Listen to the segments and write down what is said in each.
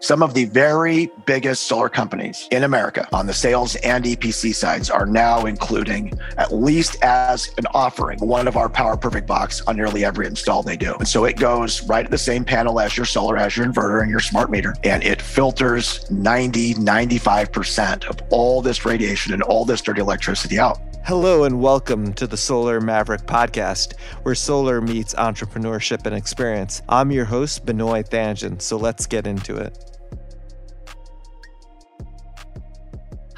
Some of the very biggest solar companies in America on the sales and EPC sides are now including, at least as an offering, one of our Power Perfect box on nearly every install they do. And so it goes right at the same panel as your solar, as your inverter and your smart meter. And it filters 90, 95% of all this radiation and all this dirty electricity out. Hello and welcome to the Solar Maverick podcast, where solar meets entrepreneurship and experience. I'm your host, Benoit Thanjan, so let's get into it.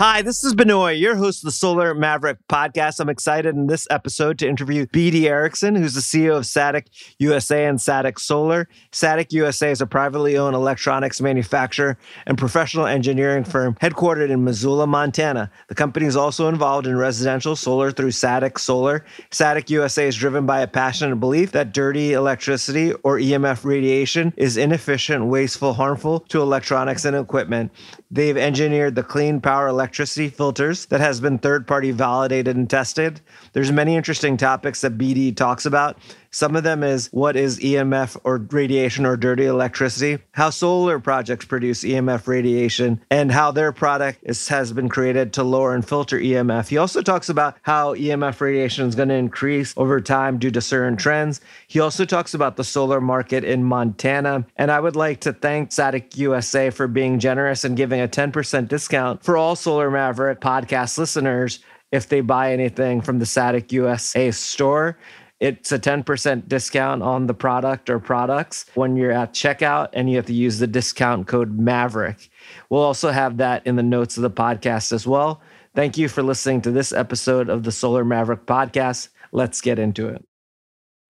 Hi, this is Benoit, your host of the Solar Maverick podcast. I'm excited in this episode to interview BD Erickson, who's the CEO of Satic USA and Satic Solar. Satic USA is a privately owned electronics manufacturer and professional engineering firm headquartered in Missoula, Montana. The company is also involved in residential solar through Satic Solar. Satic USA is driven by a passionate belief that dirty electricity or EMF radiation is inefficient, wasteful, harmful to electronics and equipment. They've engineered the clean power electricity filters that has been third party validated and tested. There's many interesting topics that BD talks about. Some of them is what is EMF or radiation or dirty electricity, how solar projects produce EMF radiation, and how their product is, has been created to lower and filter EMF. He also talks about how EMF radiation is going to increase over time due to certain trends. He also talks about the solar market in Montana. And I would like to thank Satic USA for being generous and giving a 10% discount for all Solar Maverick podcast listeners if they buy anything from the Satic USA store. It's a 10% discount on the product or products when you're at checkout, and you have to use the discount code Maverick. We'll also have that in the notes of the podcast as well. Thank you for listening to this episode of the Solar Maverick podcast. Let's get into it.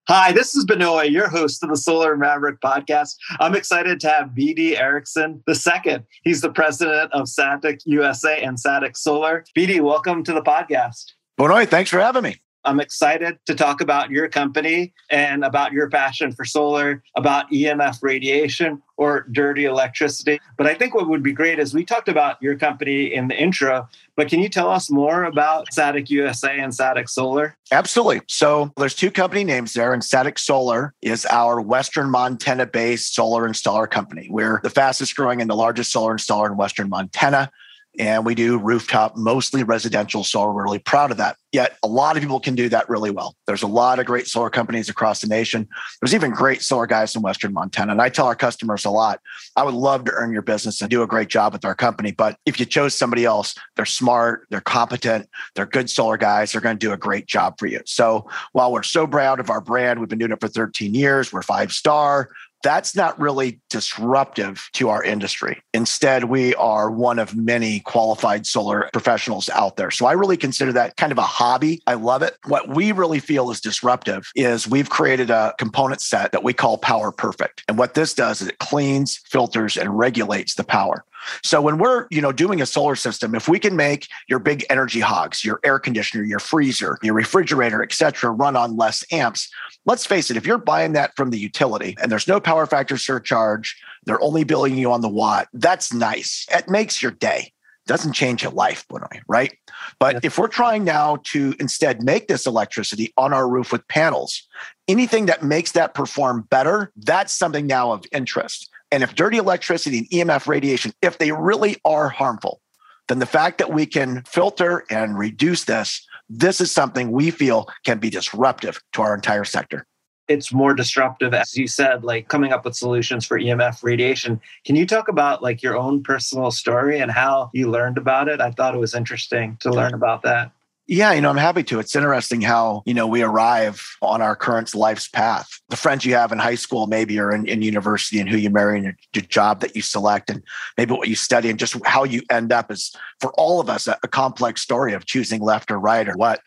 Hi, this is Benoit, your host of the Solar Maverick podcast. I'm excited to have BD Erickson the second. He's the president of Satic USA and Satic Solar. BD, welcome to the podcast. Benoit, thanks for having me. I'm excited to talk about your company and about your passion for solar, about EMF radiation or dirty electricity. But I think what would be great is we talked about your company in the intro, but can you tell us more about Satic USA and Satic Solar? Absolutely. So there's two company names there, and Satic Solar is our Western Montana based solar installer company. We're the fastest growing and the largest solar installer in Western Montana and we do rooftop, mostly residential solar. We're really proud of that. Yet a lot of people can do that really well. There's a lot of great solar companies across the nation. There's even great solar guys in Western Montana. And I tell our customers a lot, I would love to earn your business and do a great job with our company. But if you chose somebody else, they're smart, they're competent, they're good solar guys, they're going to do a great job for you. So while we're so proud of our brand, we've been doing it for 13 years, we're five star, that's not really disruptive to our industry. Instead, we are one of many qualified solar professionals out there. So I really consider that kind of a hobby. I love it. What we really feel is disruptive is we've created a component set that we call Power Perfect. And what this does is it cleans, filters, and regulates the power. So when we're, you know, doing a solar system, if we can make your big energy hogs, your air conditioner, your freezer, your refrigerator, et cetera, run on less amps, let's face it, if you're buying that from the utility and there's no power factor surcharge, they're only billing you on the watt, that's nice. It makes your day. Doesn't change your life, right? But yeah. if we're trying now to instead make this electricity on our roof with panels, anything that makes that perform better, that's something now of interest. And if dirty electricity and EMF radiation, if they really are harmful, then the fact that we can filter and reduce this, this is something we feel can be disruptive to our entire sector. It's more disruptive, as you said, like coming up with solutions for EMF radiation. Can you talk about like your own personal story and how you learned about it? I thought it was interesting to learn about that. Yeah, you know, I'm happy to. It's interesting how, you know, we arrive on our current life's path. The friends you have in high school, maybe, or in, in university, and who you marry and your, your, job that you select, and maybe what you study, and just how you end up is for all of us a, a complex story of choosing left or right or what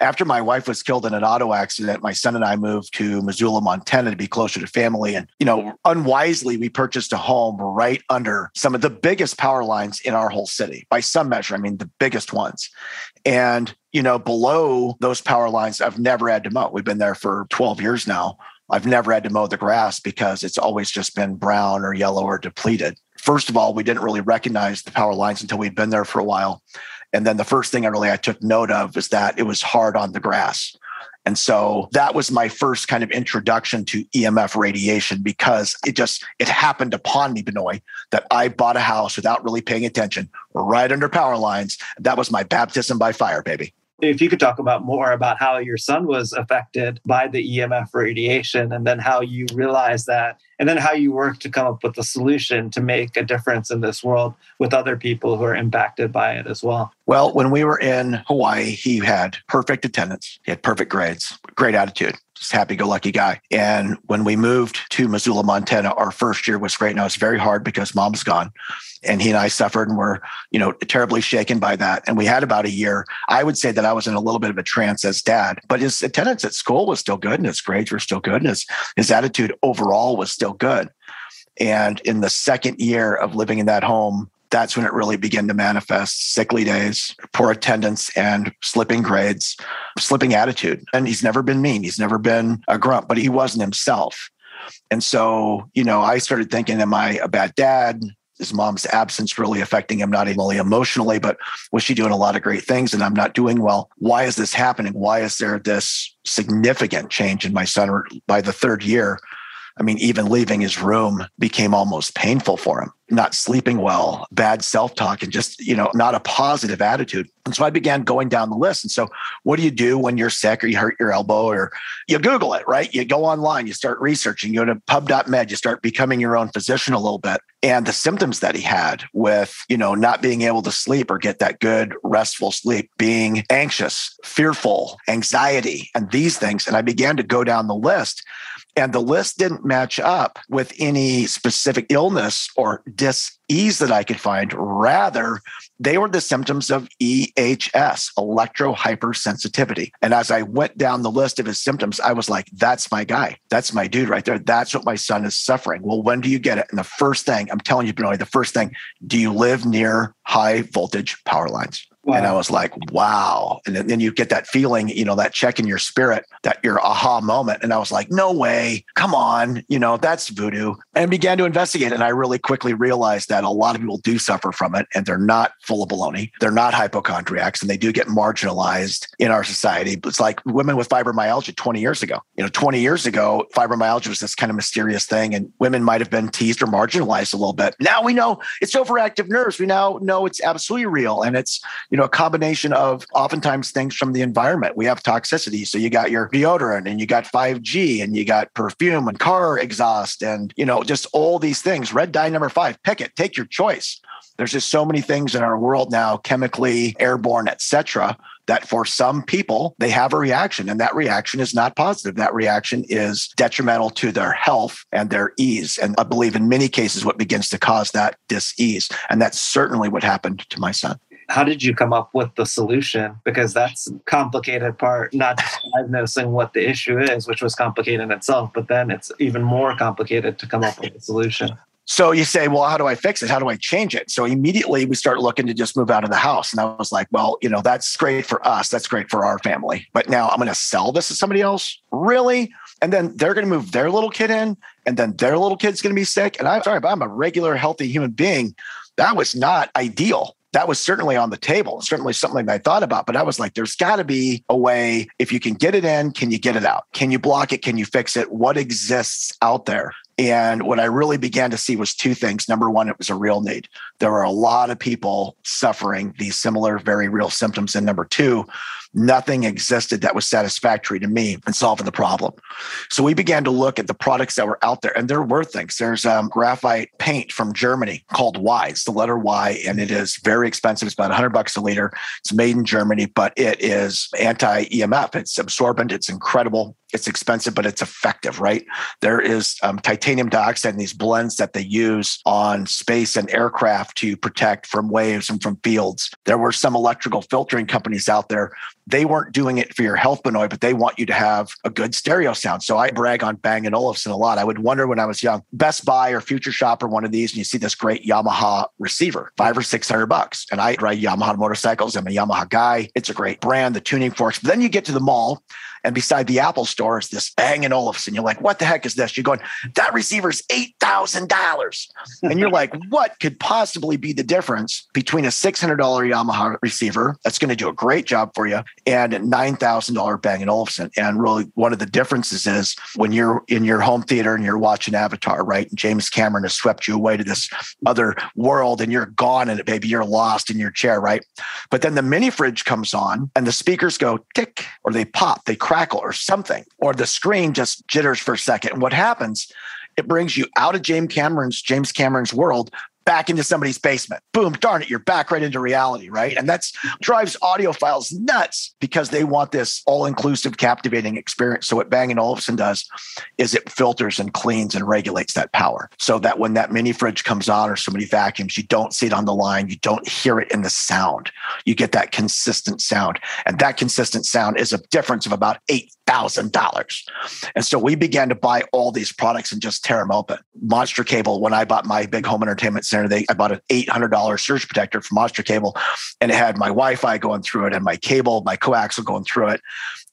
after my wife was killed in an auto accident, my son and I moved to Missoula, Montana to be closer to family. And, you know, unwisely, we purchased a home right under some of the biggest power lines in our whole city by some measure. I mean, the biggest ones. And, you know, below those power lines, I've never had to mow. We've been there for 12 years now. I've never had to mow the grass because it's always just been brown or yellow or depleted. First of all, we didn't really recognize the power lines until we'd been there for a while. And then the first thing I really I took note of is that it was hard on the grass. And so that was my first kind of introduction to EMF radiation because it just it happened upon me, Benoit, that I bought a house without really paying attention, right under power lines. That was my baptism by fire, baby if you could talk about more about how your son was affected by the EMF radiation and then how you realized that and then how you work to come up with a solution to make a difference in this world with other people who are impacted by it as well. Well, when we were in Hawaii, he had perfect attendance. He had perfect grades, great attitude just happy go lucky guy. And when we moved to Missoula, Montana, our first year was great. Now it's very hard because mom's gone. And he and I suffered and were, you know, terribly shaken by that. And we had about a year. I would say that I was in a little bit of a trance as dad, but his attendance at school was still good and his grades were still good and his, his attitude overall was still good. And in the second year of living in that home, that's when it really began to manifest sickly days, poor attendance, and slipping grades, slipping attitude. And he's never been mean. He's never been a grump, but he wasn't himself. And so, you know, I started thinking, am I a bad dad? Is mom's absence really affecting him, not only emotionally, but was she doing a lot of great things and I'm not doing well? Why is this happening? Why is there this significant change in my son by the third year? I mean, even leaving his room became almost painful for him not sleeping well, bad self talk, and just, you know, not a positive attitude. And so I began going down the list. And so, what do you do when you're sick or you hurt your elbow or you Google it, right? You go online, you start researching, you go to PubMed, you start becoming your own physician a little bit. And the symptoms that he had with, you know, not being able to sleep or get that good restful sleep, being anxious, fearful, anxiety, and these things. And I began to go down the list. And the list didn't match up with any specific illness or dis-ease that I could find. Rather, they were the symptoms of EHS, electrohypersensitivity. And as I went down the list of his symptoms, I was like, that's my guy. That's my dude right there. That's what my son is suffering. Well, when do you get it? And the first thing, I'm telling you, Benoit, the first thing, do you live near high voltage power lines? Wow. And I was like, wow. And then you get that feeling, you know, that check in your spirit, that your aha moment. And I was like, no way, come on, you know, that's voodoo. And began to investigate. And I really quickly realized that a lot of people do suffer from it and they're not full of baloney. They're not hypochondriacs and they do get marginalized in our society. It's like women with fibromyalgia 20 years ago. You know, 20 years ago, fibromyalgia was this kind of mysterious thing and women might have been teased or marginalized a little bit. Now we know it's overactive nerves. We now know it's absolutely real and it's, you know, a combination of oftentimes things from the environment. We have toxicity. So you got your deodorant and you got 5G and you got perfume and car exhaust and, you know, just all these things. Red dye number five, pick it, take your choice. There's just so many things in our world now, chemically, airborne, etc., that for some people they have a reaction and that reaction is not positive that reaction is detrimental to their health and their ease and i believe in many cases what begins to cause that dis-ease and that's certainly what happened to my son how did you come up with the solution? Because that's complicated part, not just diagnosing what the issue is, which was complicated in itself, but then it's even more complicated to come up with a solution. So you say, well, how do I fix it? How do I change it? So immediately we start looking to just move out of the house. And I was like, well, you know, that's great for us. That's great for our family. But now I'm going to sell this to somebody else? Really? And then they're going to move their little kid in, and then their little kid's going to be sick. And I'm sorry, but I'm a regular, healthy human being. That was not ideal that was certainly on the table, certainly something I thought about. But I was like, there's got to be a way. If you can get it in, can you get it out? Can you block it? Can you fix it? What exists out there? And what I really began to see was two things. Number one, it was a real need. There were a lot of people suffering these similar, very real symptoms. And number two, nothing existed that was satisfactory to me in solving the problem. So we began to look at the products that were out there, and there were things. There's um, graphite paint from Germany called Y. It's the letter Y, and it is very expensive. It's about 100 bucks a liter. It's made in Germany, but it is anti EMF. It's absorbent. It's incredible. It's expensive, but it's effective, right? There is um, titanium dioxide and these blends that they use on space and aircraft to protect from waves and from fields. There were some electrical filtering companies out there they weren't doing it for your health, Benoit, but they want you to have a good stereo sound. So I brag on Bang and Olufsen a lot. I would wonder when I was young, Best Buy or Future Shop or one of these, and you see this great Yamaha receiver, five or six hundred bucks. And I ride Yamaha motorcycles. I'm a Yamaha guy. It's a great brand, the tuning forks. But then you get to the mall And beside the Apple store is this Bang & Olufsen. You're like, what the heck is this? You're going, that receiver's $8,000. and you're like, what could possibly be the difference between a $600 Yamaha receiver that's going to do a great job for you and a $9,000 Bang & Olufsen? And really one of the differences is when you're in your home theater and you're watching Avatar, right? And James Cameron has swept you away to this other world and you're gone and baby, you're lost in your chair, right? But then the mini fridge comes on and the speakers go tick or they pop, they crackle or something, or the screen just jitters for a second. And what happens? It brings you out of James Cameron's James Cameron's world back into somebody's basement. Boom, darn it, you're back right into reality, right? And that's drives audiophiles nuts because they want this all-inclusive, captivating experience. So what Bang & Olufsen does is it filters and cleans and regulates that power so that when that mini fridge comes on or somebody vacuums, you don't see it on the line, you don't hear it in the sound. You get that consistent sound. And that consistent sound is a difference of about eight thousand dollars. And so we began to buy all these products and just tear them open. Monster Cable, when I bought my big home entertainment center, they I bought an eight hundred dollar surge protector from Monster Cable, and it had my Wi-Fi going through it and my cable, my coaxial going through it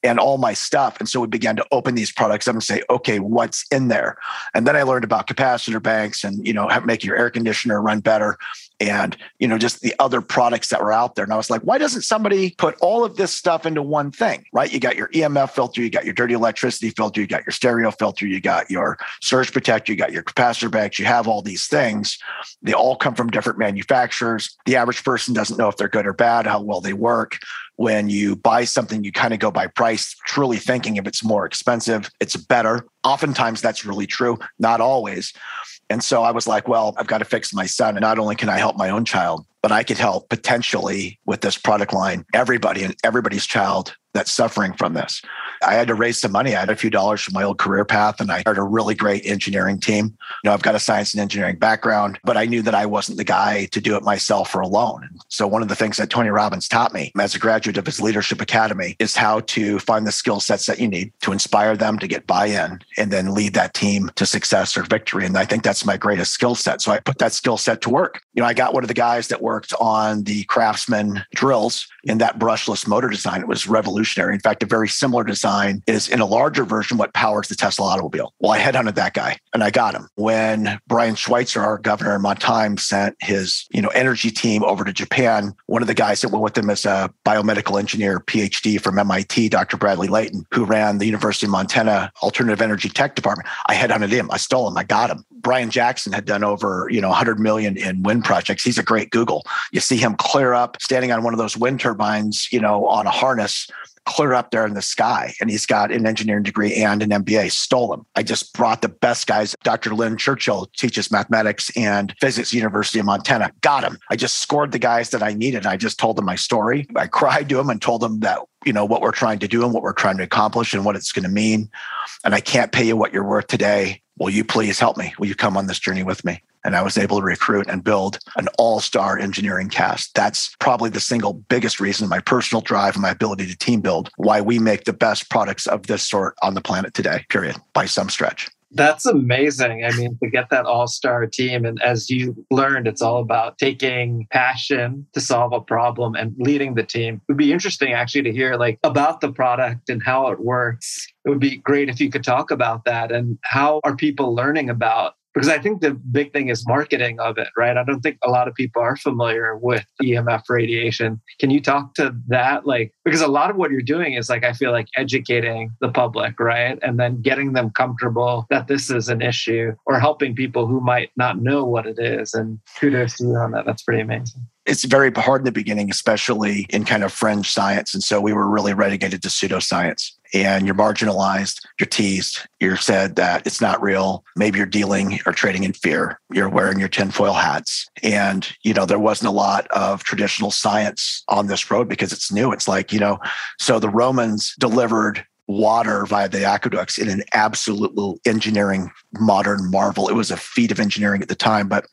and all my stuff. And so we began to open these products up and say, okay, what's in there? And then I learned about capacitor banks and, you know, make your air conditioner run better and, you know, just the other products that were out there. And I was like, why doesn't somebody put all of this stuff into one thing, right? You got your EMF filter, you got your dirty electricity filter, you got your stereo filter, you got your surge protector, you got your capacitor banks, you have all these things. They all come from different manufacturers. The average person doesn't know if they're good or bad, how well they work when you buy something, you kind of go by price, truly thinking if it's more expensive, it's better. Oftentimes that's really true, not always. And so I was like, well, I've got to fix my son. And not only can I help my own child, but I could help potentially with this product line everybody and everybody's child that's suffering from this. I had to raise some money. I had a few dollars from my old career path and I hired a really great engineering team. You know, I've got a science and engineering background, but I knew that I wasn't the guy to do it myself or alone. So one of the things that Tony Robbins taught me as a graduate of his leadership academy is how to find the skill sets that you need to inspire them to get buy-in and then lead that team to success or victory. And I think that's my greatest skill set. So I put that skill set to work. You know, I got one of the guys that worked on the Craftsman drills in that brushless motor design. It was revolutionary. In fact, a very similar design is in a larger version what powers the Tesla automobile. Well, I headhunted that guy and I got him. When Brian Schweitzer, our governor in Montana, sent his you know energy team over to Japan, one of the guys that went with him is a biomedical engineer, PhD from MIT, Dr. Bradley Layton, who ran the University of Montana Alternative Energy Tech Department. I headhunted him. I stole him. I got him. Brian Jackson had done over, you know, 100 million in wind projects. He's a great Google. You see him clear up standing on one of those wind turbines, you know, on a harness clear up there in the sky. And he's got an engineering degree and an MBA. Stole him. I just brought the best guys. Dr. Lynn Churchill teaches mathematics and physics, University of Montana. Got him. I just scored the guys that I needed. I just told them my story. I cried to them and told them that, you know, what we're trying to do and what we're trying to accomplish and what it's going to mean. And I can't pay you what you're worth today. Will you please help me? Will you come on this journey with me? And I was able to recruit and build an all star engineering cast. That's probably the single biggest reason my personal drive and my ability to team build why we make the best products of this sort on the planet today, period, by some stretch. That's amazing. I mean, to get that all star team. And as you learned, it's all about taking passion to solve a problem and leading the team. It would be interesting actually to hear like about the product and how it works. It would be great if you could talk about that and how are people learning about because I think the big thing is marketing of it, right? I don't think a lot of people are familiar with EMF radiation. Can you talk to that? Like, because a lot of what you're doing is like, I feel like educating the public, right? And then getting them comfortable that this is an issue or helping people who might not know what it is. And kudos to you on that. That's pretty amazing it's very hard in the beginning, especially in kind of fringe science. And so we were really relegated to pseudoscience. And you're marginalized, you're teased, you're said that it's not real. Maybe you're dealing or trading in fear. You're wearing your tinfoil hats. And, you know, there wasn't a lot of traditional science on this road because it's new. It's like, you know, so the Romans delivered water via the aqueducts in an absolute engineering modern marvel. It was a feat of engineering at the time, but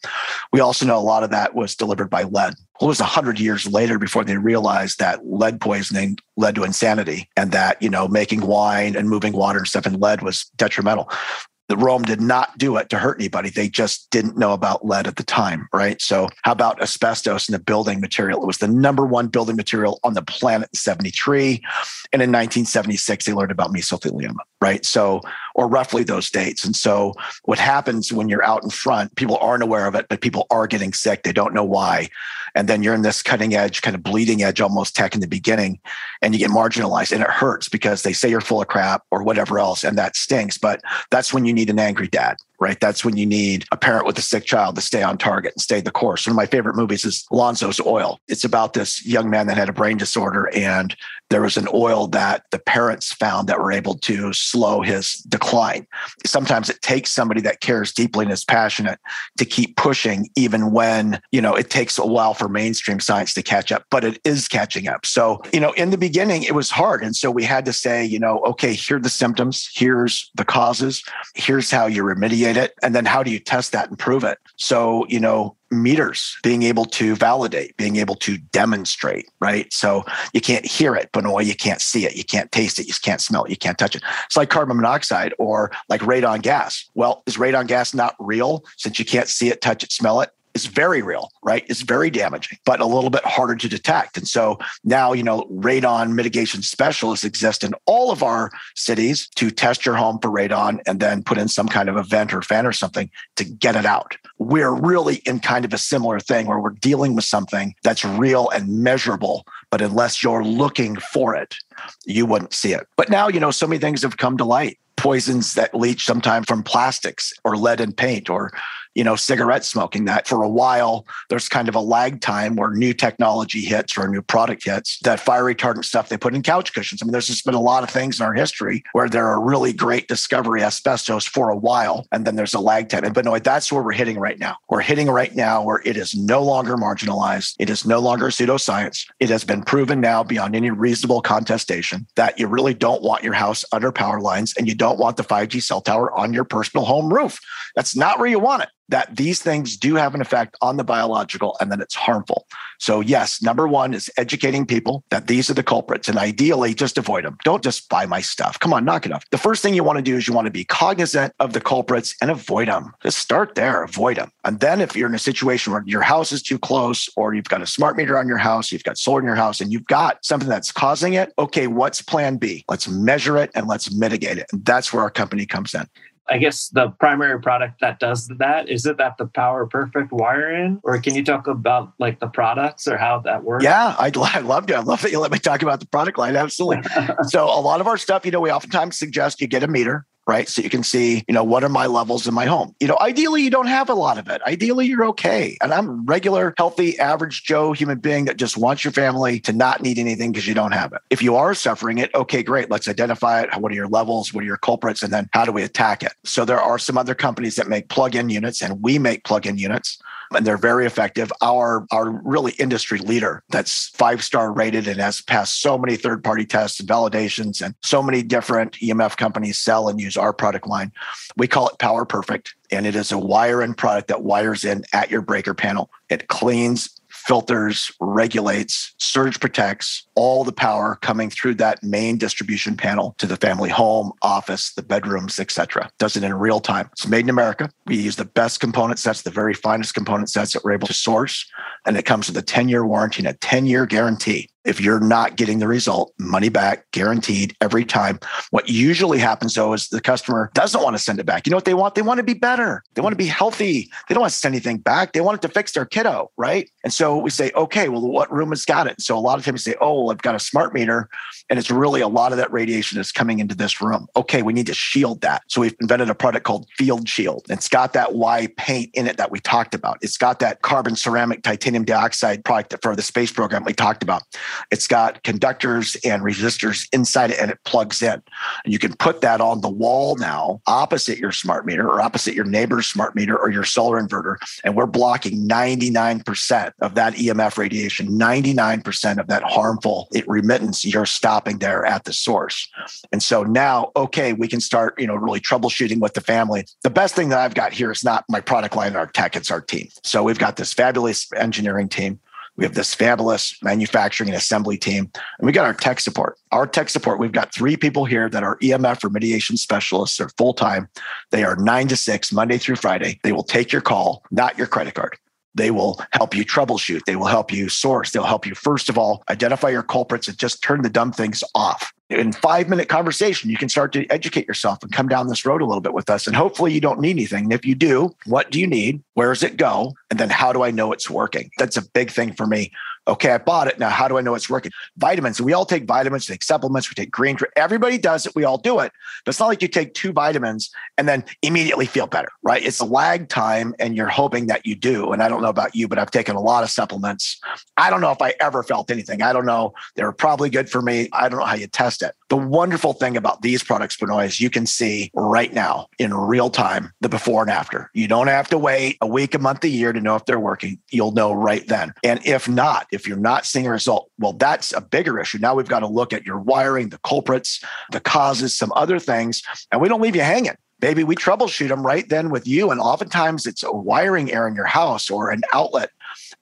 we also know a lot of that was delivered by lead. It was 100 years later before they realized that lead poisoning led to insanity and that, you know, making wine and moving water and stuff in lead was detrimental. The Rome did not do it to hurt anybody. They just didn't know about lead at the time, right? So, how about asbestos in the building material? It was the number one building material on the planet in 73. And in 1976, they learned about mesothelioma, right? So, or roughly those dates. And so, what happens when you're out in front, people aren't aware of it, but people are getting sick. They don't know why. And then you're in this cutting edge, kind of bleeding edge almost tech in the beginning, and you get marginalized and it hurts because they say you're full of crap or whatever else. And that stinks. But that's when you need an angry dad, right? That's when you need a parent with a sick child to stay on target and stay the course. One of my favorite movies is Lorenzo's Oil. It's about this young man that had a brain disorder, and there was an oil that the parents found that were able to slow his decline. Sometimes it takes somebody that cares deeply and is passionate to keep pushing, even when, you know, it takes a while for mainstream science to catch up, but it is catching up. So, you know, in the beginning, it was hard. And so we had to say, you know, okay, here are the symptoms, here's the causes, here's how you remediate it, and then how do you test that and prove it? So, you know, meters, being able to validate, being able to demonstrate, right? So you can't hear it, Benoit, you can't see it, you can't taste it, you can't smell it, you can't touch it. It's like carbon monoxide or like radon gas. Well, is radon gas not real since you can't see it, touch it, smell it? Is very real, right? It's very damaging, but a little bit harder to detect. And so now, you know, radon mitigation specialists exist in all of our cities to test your home for radon and then put in some kind of a vent or fan or something to get it out. We're really in kind of a similar thing where we're dealing with something that's real and measurable, but unless you're looking for it, you wouldn't see it. But now, you know, so many things have come to light poisons that leach sometimes from plastics or lead in paint or you know, cigarette smoking that for a while, there's kind of a lag time where new technology hits or a new product hits. That fire retardant stuff they put in couch cushions. I mean, there's just been a lot of things in our history where there are really great discovery asbestos for a while, and then there's a lag time. But no, that's where we're hitting right now. We're hitting right now where it is no longer marginalized. It is no longer pseudoscience. It has been proven now beyond any reasonable contestation that you really don't want your house under power lines and you don't want the 5G cell tower on your personal home roof. That's not where you want it that these things do have an effect on the biological and that it's harmful. So, yes, number one is educating people that these are the culprits and ideally just avoid them. Don't just buy my stuff. Come on, knock it off. The first thing you want to do is you want to be cognizant of the culprits and avoid them. Just start there, avoid them. And then if you're in a situation where your house is too close or you've got a smart meter on your house, you've got solar in your house, and you've got something that's causing it, okay, what's plan B? Let's measure it and let's mitigate it. And that's where our company comes in. I guess the primary product that does that is it that the Power Perfect wire in, or can you talk about like the products or how that works? Yeah, I'd, I'd love to. I love that you let me talk about the product line. Absolutely. so a lot of our stuff, you know, we oftentimes suggest you get a meter right? So you can see, you know, what are my levels in my home? You know, ideally, you don't have a lot of it. Ideally, you're okay. And I'm regular, healthy, average Joe human being that just wants your family to not need anything because you don't have it. If you are suffering it, okay, great. Let's identify it. What are your levels? What are your culprits? And then how do we attack it? So there are some other companies that make plug-in units and we make plug-in units and they're very effective. Our our really industry leader that's five star rated and has passed so many third party tests and validations, and so many different EMF companies sell and use our product line. We call it Power Perfect, and it is a wire in product that wires in at your breaker panel. It cleans filters, regulates, surge protects all the power coming through that main distribution panel to the family home, office, the bedrooms, etc. Does it in real time. It's made in America. We use the best component sets, the very finest component sets that we're able to source, and it comes with a 10-year warranty and a 10-year guarantee if you're not getting the result, money back, guaranteed every time. What usually happens though is the customer doesn't want to send it back. You know what they want? They want to be better. They want to be healthy. They don't want to send anything back. They want it to fix their kiddo, right? And so we say, okay, well, what room has got it? So a lot of times we say, oh, well, I've got a smart meter, and it's really a lot of that radiation is coming into this room. Okay, we need to shield that. So we've invented a product called Field Shield. It's got that Y paint in it that we talked about. It's got that carbon ceramic titanium dioxide product for the space program we talked about. It's got conductors and resistors inside it and it plugs in. And you can put that on the wall now opposite your smart meter or opposite your neighbor's smart meter or your solar inverter. And we're blocking 99% of that EMF radiation, 99% of that harmful remittance. You're stopping there at the source. And so now, okay, we can start, you know, really troubleshooting with the family. The best thing that I've got here is not my product line, our tech, it's our team. So we've got this fabulous engineering team We have this fabulous manufacturing and assembly team, and we got our tech support. Our tech support, we've got three people here that are EMF remediation specialists. They're full time. They are nine to six, Monday through Friday. They will take your call, not your credit card. They will help you troubleshoot. They will help you source. They'll help you, first of all, identify your culprits and just turn the dumb things off. In five minute conversation, you can start to educate yourself and come down this road a little bit with us. And hopefully you don't need anything. And if you do, what do you need? Where does it go? And then how do I know it's working? That's a big thing for me. Okay, I bought it. Now, how do I know it's working? Vitamins. We all take vitamins, take supplements, we take green. Everybody does it. We all do it. But it's not like you take two vitamins and then immediately feel better, right? It's a lag time and you're hoping that you do. And I don't know about you, but I've taken a lot of supplements. I don't know if I ever felt anything. I don't know. They were probably good for me. I don't know how you test it. The wonderful thing about these products, Benoit, is you can see right now in real time the before and after. You don't have to wait a week, a month, a year to know if they're working. You'll know right then. And if not, if you're not seeing a result, well, that's a bigger issue. Now we've got to look at your wiring, the culprits, the causes, some other things, and we don't leave you hanging. Maybe we troubleshoot them right then with you. And oftentimes it's a wiring error in your house or an outlet.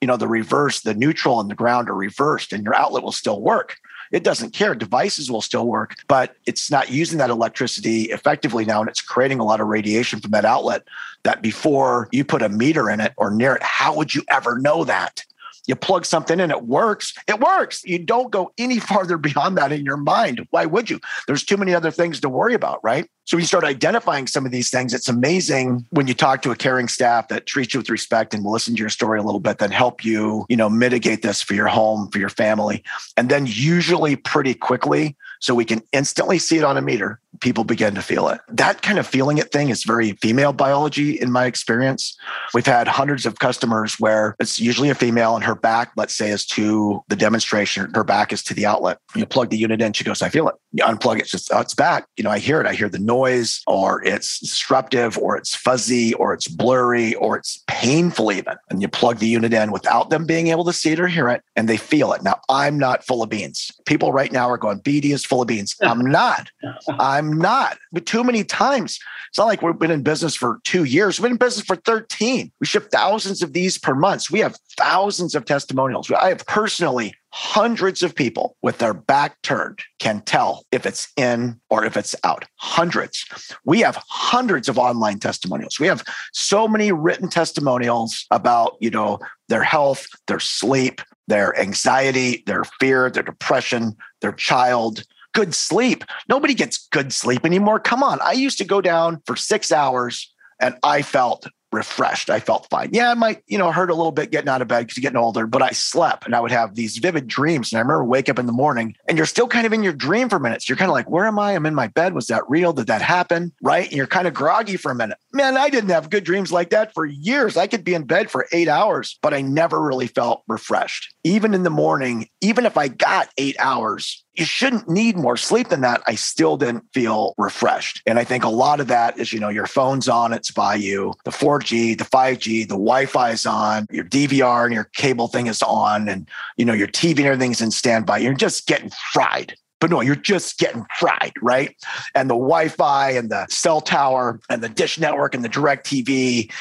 You know, the reverse, the neutral and the ground are reversed, and your outlet will still work. It doesn't care. Devices will still work, but it's not using that electricity effectively now. And it's creating a lot of radiation from that outlet that before you put a meter in it or near it, how would you ever know that? You plug something in, it works. It works. You don't go any farther beyond that in your mind. Why would you? There's too many other things to worry about, right? So you start identifying some of these things, it's amazing when you talk to a caring staff that treats you with respect and will listen to your story a little bit, then help you, you know, mitigate this for your home, for your family. And then usually pretty quickly, so we can instantly see it on a meter, people begin to feel it. That kind of feeling it thing is very female biology in my experience. We've had hundreds of customers where it's usually a female and her back, let's say, is to the demonstration, her back is to the outlet. You plug the unit in, she goes, I feel it. You unplug it, just, oh, it's back. You know, I hear it. I hear the noise, or it's disruptive, or it's fuzzy, or it's blurry, or it's painful even. And you plug the unit in without them being able to see it or hear it, and they feel it. Now, I'm not full of beans. People right now are going, BD is full of beans. I'm not. I'm not. But too many times. It's not like we've been in business for two years. We've been in business for 13. We ship thousands of these per month. We have thousands of testimonials. I have personally hundreds of people with their back turned can tell if it's in or if it's out. Hundreds. We have hundreds of online testimonials. We have so many written testimonials about, you know, their health, their sleep, their anxiety, their fear, their depression, their child, good sleep. Nobody gets good sleep anymore. Come on. I used to go down for six hours and I felt refreshed. I felt fine. Yeah, I might, you know, hurt a little bit getting out of bed because you're getting older, but I slept and I would have these vivid dreams. And I remember wake up in the morning and you're still kind of in your dream for minutes. You're kind of like, where am I? I'm in my bed. Was that real? Did that happen? Right. And you're kind of groggy for a minute. Man, I didn't have good dreams like that for years. I could be in bed for eight hours, but I never really felt refreshed. Even in the morning, even if I got eight hours, you shouldn't need more sleep than that. I still didn't feel refreshed. And I think a lot of that is, you know, your phone's on, it's by you, the 4G, the 5G, the Wi Fi is on, your DVR and your cable thing is on, and, you know, your TV and everything's in standby. You're just getting fried. But no, you're just getting fried, right? And the Wi-Fi and the cell tower and the dish network and the DirecTV,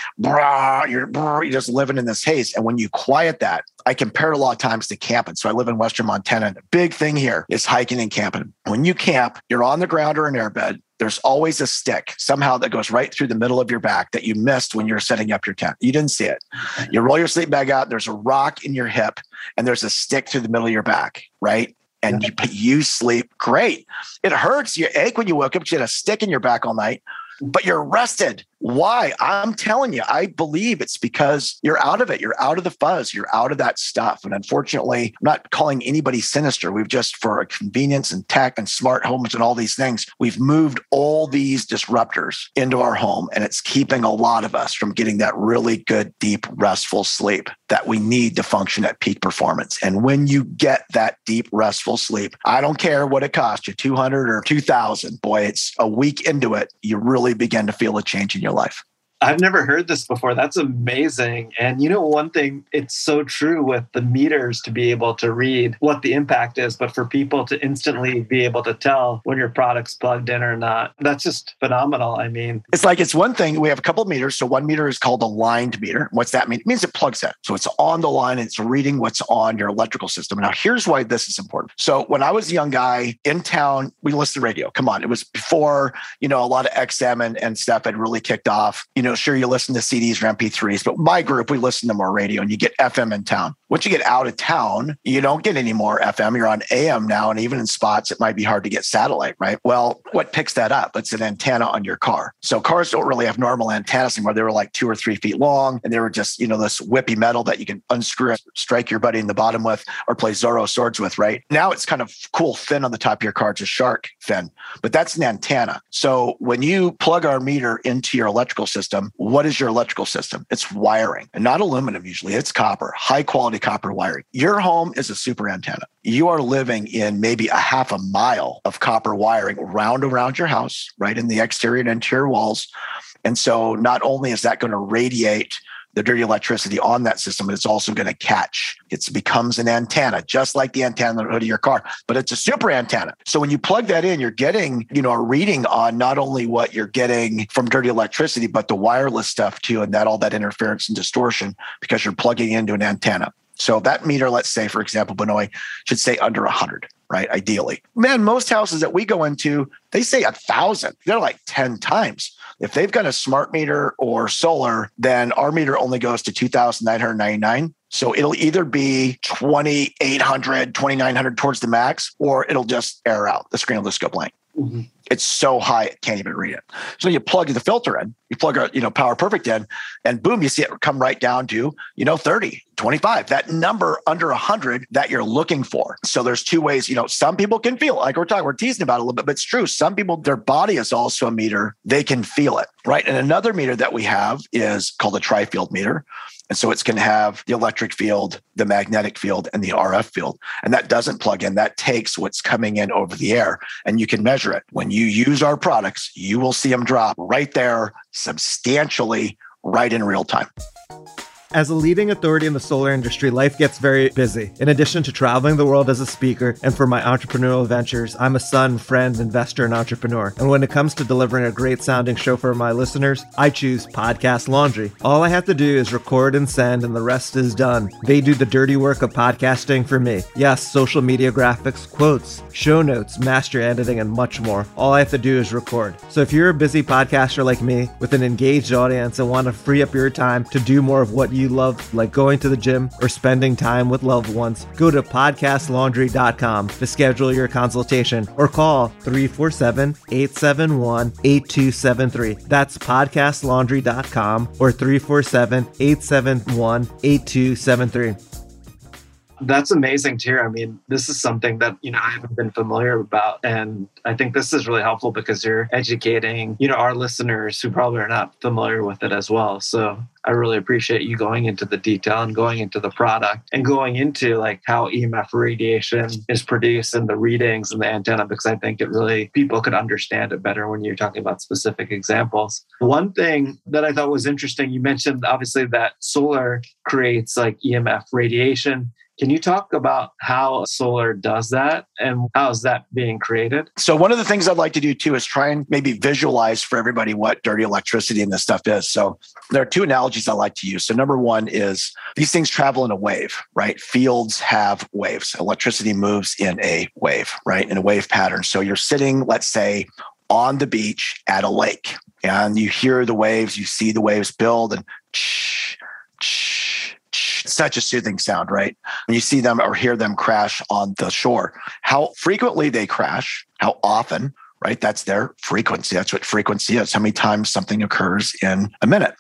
you're, you're just living in this haze. And when you quiet that, I compare a lot of times to camping. So I live in Western Montana. And the big thing here is hiking and camping. When you camp, you're on the ground or an airbed. There's always a stick somehow that goes right through the middle of your back that you missed when you're setting up your tent. You didn't see it. You roll your sleep bag out, there's a rock in your hip, and there's a stick through the middle of your back, right? And you, you sleep great. It hurts. You ache when you wake up. You had a stick in your back all night, mm. but you're rested. Why? I'm telling you, I believe it's because you're out of it. You're out of the fuzz. You're out of that stuff. And unfortunately, I'm not calling anybody sinister. We've just, for convenience and tech and smart homes and all these things, we've moved all these disruptors into our home. And it's keeping a lot of us from getting that really good, deep, restful sleep that we need to function at peak performance. And when you get that deep, restful sleep, I don't care what it costs you 200 or 2000. Boy, it's a week into it, you really begin to feel a change in your life. I've never heard this before. That's amazing. And you know, one thing, it's so true with the meters to be able to read what the impact is, but for people to instantly be able to tell when your product's plugged in or not, that's just phenomenal. I mean, it's like it's one thing. We have a couple meters. So one meter is called a lined meter. What's that mean? It means it plugs in. So it's on the line and it's reading what's on your electrical system. Now, here's why this is important. So when I was a young guy in town, we listened to radio. Come on. It was before, you know, a lot of XM and, and stuff had really kicked off. You know, sure, you listen to CDs or MP3s, but my group, we listen to more radio and you get FM in town. Once you get out of town, you don't get any more FM. You're on AM now. And even in spots, it might be hard to get satellite, right? Well, what picks that up? It's an antenna on your car. So cars don't really have normal antennas anymore. They were like two or three feet long and they were just, you know, this whippy metal that you can unscrew, strike your buddy in the bottom with or play Zorro swords with, right? Now it's kind of cool fin on the top of your car. A shark fin, but that's an antenna. So when you plug our meter into your electrical system, what is your electrical system? It's wiring and not aluminum usually. It's copper, high quality copper wiring. Your home is a super antenna. You are living in maybe a half a mile of copper wiring round around your house, right in the exterior and interior walls. And so not only is that going to radiate the dirty electricity on that system, it's also going to catch. It becomes an antenna, just like the antenna on the hood of your car, but it's a super antenna. So when you plug that in, you're getting, you know, a reading on not only what you're getting from dirty electricity, but the wireless stuff too, and that all that interference and distortion because you're plugging into an antenna. So that meter, let's say, for example, Benoit should stay under 100, right? Ideally. Man, most houses that we go into, they say a thousand. They're like 10 times. If they've got a smart meter or solar, then our meter only goes to 2,999. So it'll either be 2,800, 2,900 towards the max, or it'll just air out. The screen will just go blank. Mm-hmm. It's so high it can't even read it. So you plug the filter in, you plug a you know Power Perfect in, and boom, you see it come right down to you know 30, 25. That number under 100 that you're looking for. So there's two ways. You know, some people can feel like we're talking, we're teasing about a little bit, but it's true. Some people, their body is also a meter; they can feel it, right? And another meter that we have is called a tri-field meter. And so it's going to have the electric field, the magnetic field, and the RF field. And that doesn't plug in, that takes what's coming in over the air and you can measure it. When you use our products, you will see them drop right there substantially, right in real time. As a leading authority in the solar industry, life gets very busy. In addition to traveling the world as a speaker and for my entrepreneurial ventures, I'm a son, friend, investor, and entrepreneur. And when it comes to delivering a great sounding show for my listeners, I choose Podcast Laundry. All I have to do is record and send, and the rest is done. They do the dirty work of podcasting for me. Yes, social media graphics, quotes, show notes, master editing, and much more. All I have to do is record. So if you're a busy podcaster like me with an engaged audience and want to free up your time to do more of what you you love, like going to the gym or spending time with loved ones, go to podcastlaundry.com to schedule your consultation or call 347 871 8273. That's podcastlaundry.com or 347 871 8273 that's amazing to hear. I mean, this is something that, you know, I haven't been familiar about. And I think this is really helpful because you're educating, you know, our listeners who probably are not familiar with it as well. So I really appreciate you going into the detail and going into the product and going into like how EMF radiation is produced and the readings and the antenna, because I think it really, people could understand it better when you're talking about specific examples. One thing that I thought was interesting, you mentioned obviously that solar creates like EMF radiation can you talk about how solar does that and how is that being created? So one of the things I'd like to do too is try and maybe visualize for everybody what dirty electricity and this stuff is. So there are two analogies I like to use. So number one is these things travel in a wave, right? Fields have waves. Electricity moves in a wave, right? In a wave pattern. So you're sitting, let's say, on the beach at a lake and you hear the waves, you see the waves build and shh, shh such a soothing sound, right? When you see them or hear them crash on the shore, how frequently they crash, how often, right? That's their frequency. That's what frequency is. How many times something occurs in a minute.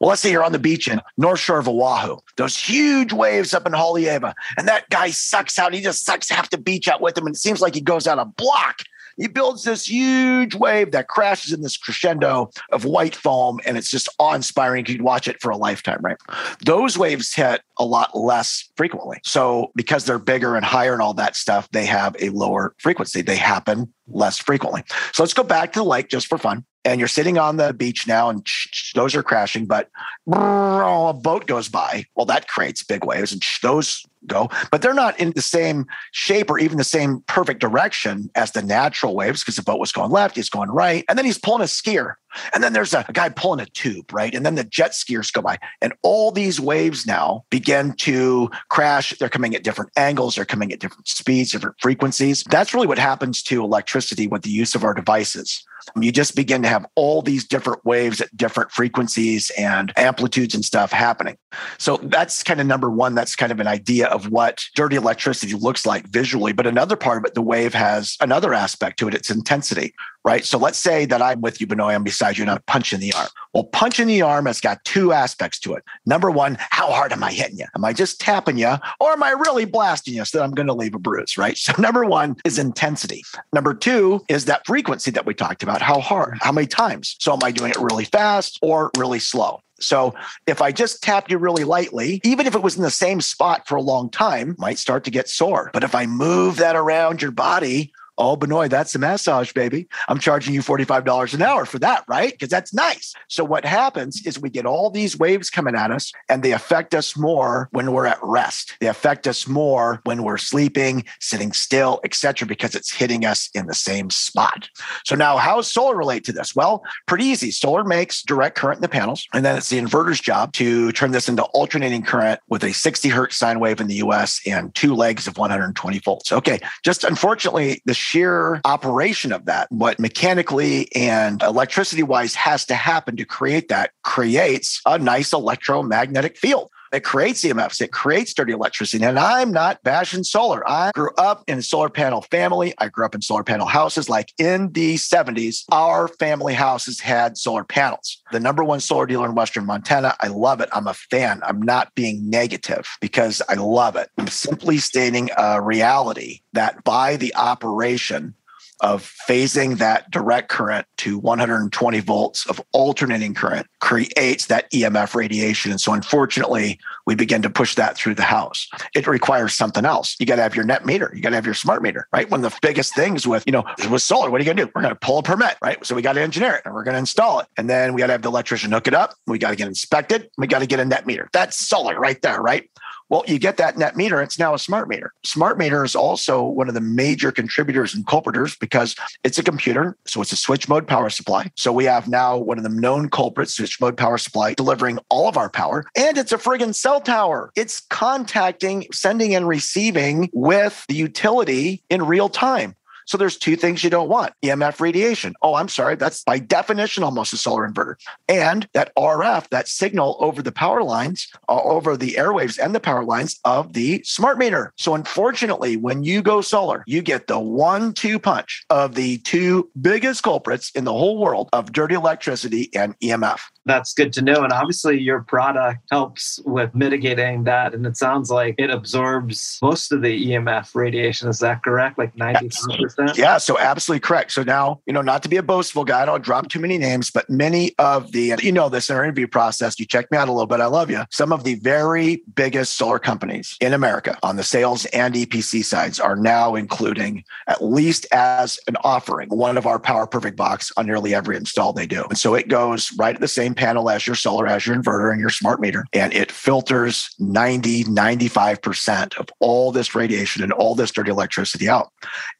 Well, let's say you're on the beach in North Shore of Oahu, those huge waves up in Haleiwa, and that guy sucks out. He just sucks half the beach out with him. And it seems like he goes out a block he builds this huge wave that crashes in this crescendo of white foam, and it's just awe inspiring. You could watch it for a lifetime, right? Those waves hit a lot less frequently. So, because they're bigger and higher and all that stuff, they have a lower frequency. They happen less frequently. So let's go back to the lake just for fun. And you're sitting on the beach now, and those are crashing, but a boat goes by. Well, that creates big waves, and those go, but they're not in the same shape or even the same perfect direction as the natural waves because the boat was going left, he's going right, and then he's pulling a skier. And then there's a, a, guy pulling a tube, right? And then the jet skiers go by. And all these waves now begin to crash. They're coming at different angles, they're coming at different speeds, different frequencies. That's really what happens to electricity with the use of our devices. You just begin to have all these different waves at different frequencies and amplitudes and stuff happening. So that's kind of number one. That's kind of an idea of what dirty electricity looks like visually. But another part of it, the wave has another aspect to it its intensity, right? So let's say that I'm with you, Benoit, I'm beside you, and punching the arm. Well, punching the arm has got two aspects to it. Number one, how hard am I hitting you? Am I just tapping you, or am I really blasting you so that I'm going to leave a bruise, right? So number one is intensity. Number two is that frequency that we talked about. How hard? How many times? So am I doing it really fast or really slow? So if I just tap you really lightly, even if it was in the same spot for a long time, might start to get sore. But if I move that around your body, Oh, Benoit, that's a massage, baby. I'm charging you $45 an hour for that, right? Because that's nice. So what happens is we get all these waves coming at us and they affect us more when we're at rest. They affect us more when we're sleeping, sitting still, etc., because it's hitting us in the same spot. So now how does solar relate to this? Well, pretty easy. Solar makes direct current in the panels, and then it's the inverter's job to turn this into alternating current with a 60 hertz sine wave in the US and two legs of 120 volts. Okay. Just unfortunately, the sheer operation of that, what mechanically and electricity wise has to happen to create that, creates a nice electromagnetic field. It creates EMFs. It creates dirty electricity. And I'm not bashing solar. I grew up in a solar panel family. I grew up in solar panel houses. Like in the 70s, our family houses had solar panels. The number one solar dealer in Western Montana. I love it. I'm a fan. I'm not being negative because I love it. I'm simply stating a reality that by the operation of phasing that direct current to 120 volts of alternating current creates that EMF radiation. And so, unfortunately, we begin to push that through the house. It requires something else. You got to have your net meter. You got to have your smart meter, right? One of the biggest things with, you know, with solar, what are you going to do? We're going to pull a permit, right? So we got to engineer it and we're going to install it. And then we got to have the electrician hook it up. We got to get inspected. We got to get a net meter. That's solar right there, right? Well, you get that net meter, it's now a smart meter. Smart meter is also one of the major contributors and culpritors because it's a computer. So it's a switch mode power supply. So we have now one of the known culprits, switch mode power supply, delivering all of our power. And it's a friggin' cell tower. It's contacting, sending, and receiving with the utility in real time. So there's two things you don't want EMF radiation. Oh, I'm sorry. That's by definition almost a solar inverter. And that RF, that signal over the power lines, uh, over the airwaves and the power lines of the smart meter. So unfortunately, when you go solar, you get the one two punch of the two biggest culprits in the whole world of dirty electricity and EMF that's good to know. And obviously, your product helps with mitigating that. And it sounds like it absorbs most of the EMF radiation. Is that correct? Like 95%? Yeah, so absolutely correct. So now, you know, not to be a boastful guy, I don't drop too many names, but many of the, you know, this in our interview process, you check me out a little bit. I love you. Some of the very biggest solar companies in America on the sales and EPC sides are now including, at least as an offering, one of our Power Perfect box on nearly every install they do. And so it goes right at the same panel as your solar, as your inverter and your smart meter. And it filters 90, 95% of all this radiation and all this dirty electricity out.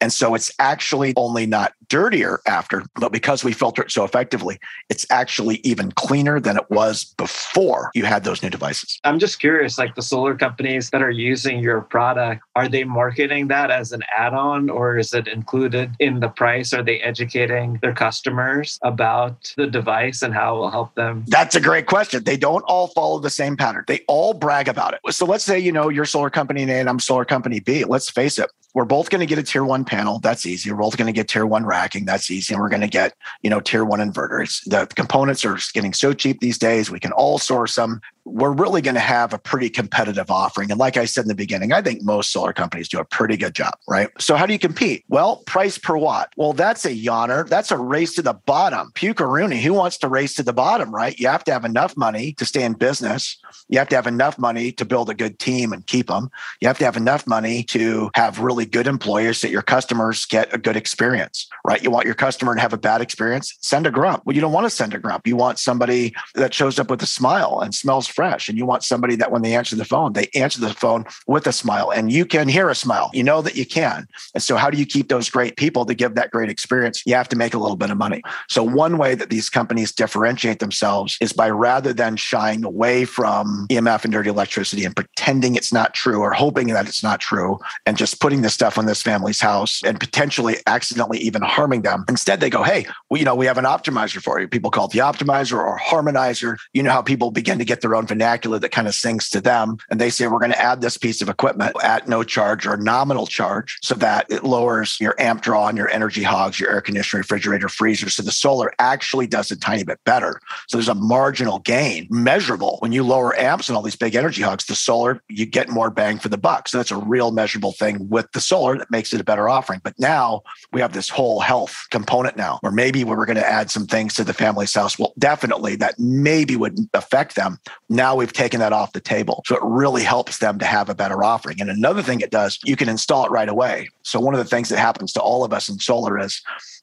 And so it's actually only not dirtier after, but because we filter it so effectively, it's actually even cleaner than it was before you had those new devices. I'm just curious, like the solar companies that are using your product, are they marketing that as an add on or is it included in the price? Are they educating their customers about the device and how it will help them? That's a great question. They don't all follow the same pattern. They all brag about it. So let's say, you know, you're solar company A and I'm solar company B. Let's face it, we're both going to get a tier one panel. That's easy. We're both going to get tier one racking. That's easy. And we're going to get, you know, tier one inverters. The components are getting so cheap these days. We can all source them we're really going to have a pretty competitive offering. And like I said in the beginning, I think most solar companies do a pretty good job, right? So how do you compete? Well, price per watt. Well, that's a yawner. That's a race to the bottom. Pukaruni, who wants to race to the bottom, right? You have to have enough money to stay in business. You have to have enough money to build a good team and keep them. You have to have enough money to have really good employers that your customers get a good experience, right? You want your customer to have a bad experience, send a grump. Well, you don't want to send a grump. You want somebody that shows up with a smile and smells fresh. And you want somebody that when they answer the phone, they answer the phone with a smile and you can hear a smile. You know that you can. And so, how do you keep those great people to give that great experience? You have to make a little bit of money. So, one way that these companies differentiate themselves is by rather than shying away from EMF and dirty electricity and pretending it's not true or hoping that it's not true and just putting this stuff on this family's house and potentially accidentally even harming them. Instead, they go, hey, well, you know, we have an optimizer for you. People call it the optimizer or harmonizer. You know how people begin to get their own vernacular that kind of sings to them. And they say, we're going to add this piece of equipment at no charge or nominal charge so that it lowers your amp draw on your energy hogs, your air conditioner, refrigerator, freezer. So the solar actually does a tiny bit better. So there's a marginal gain measurable when you lower amps and all these big energy hogs, the solar, you get more bang for the buck. So that's a real measurable thing with the solar that makes it a better offering. But now we have this whole health component now, or maybe we were going to add some things to the family's house. Well, definitely that maybe would affect them. Now we've taken that off the table. So it really helps them to have a better offering. And another thing it does, you can install it right away. So one of the things that happens to all of us in solar is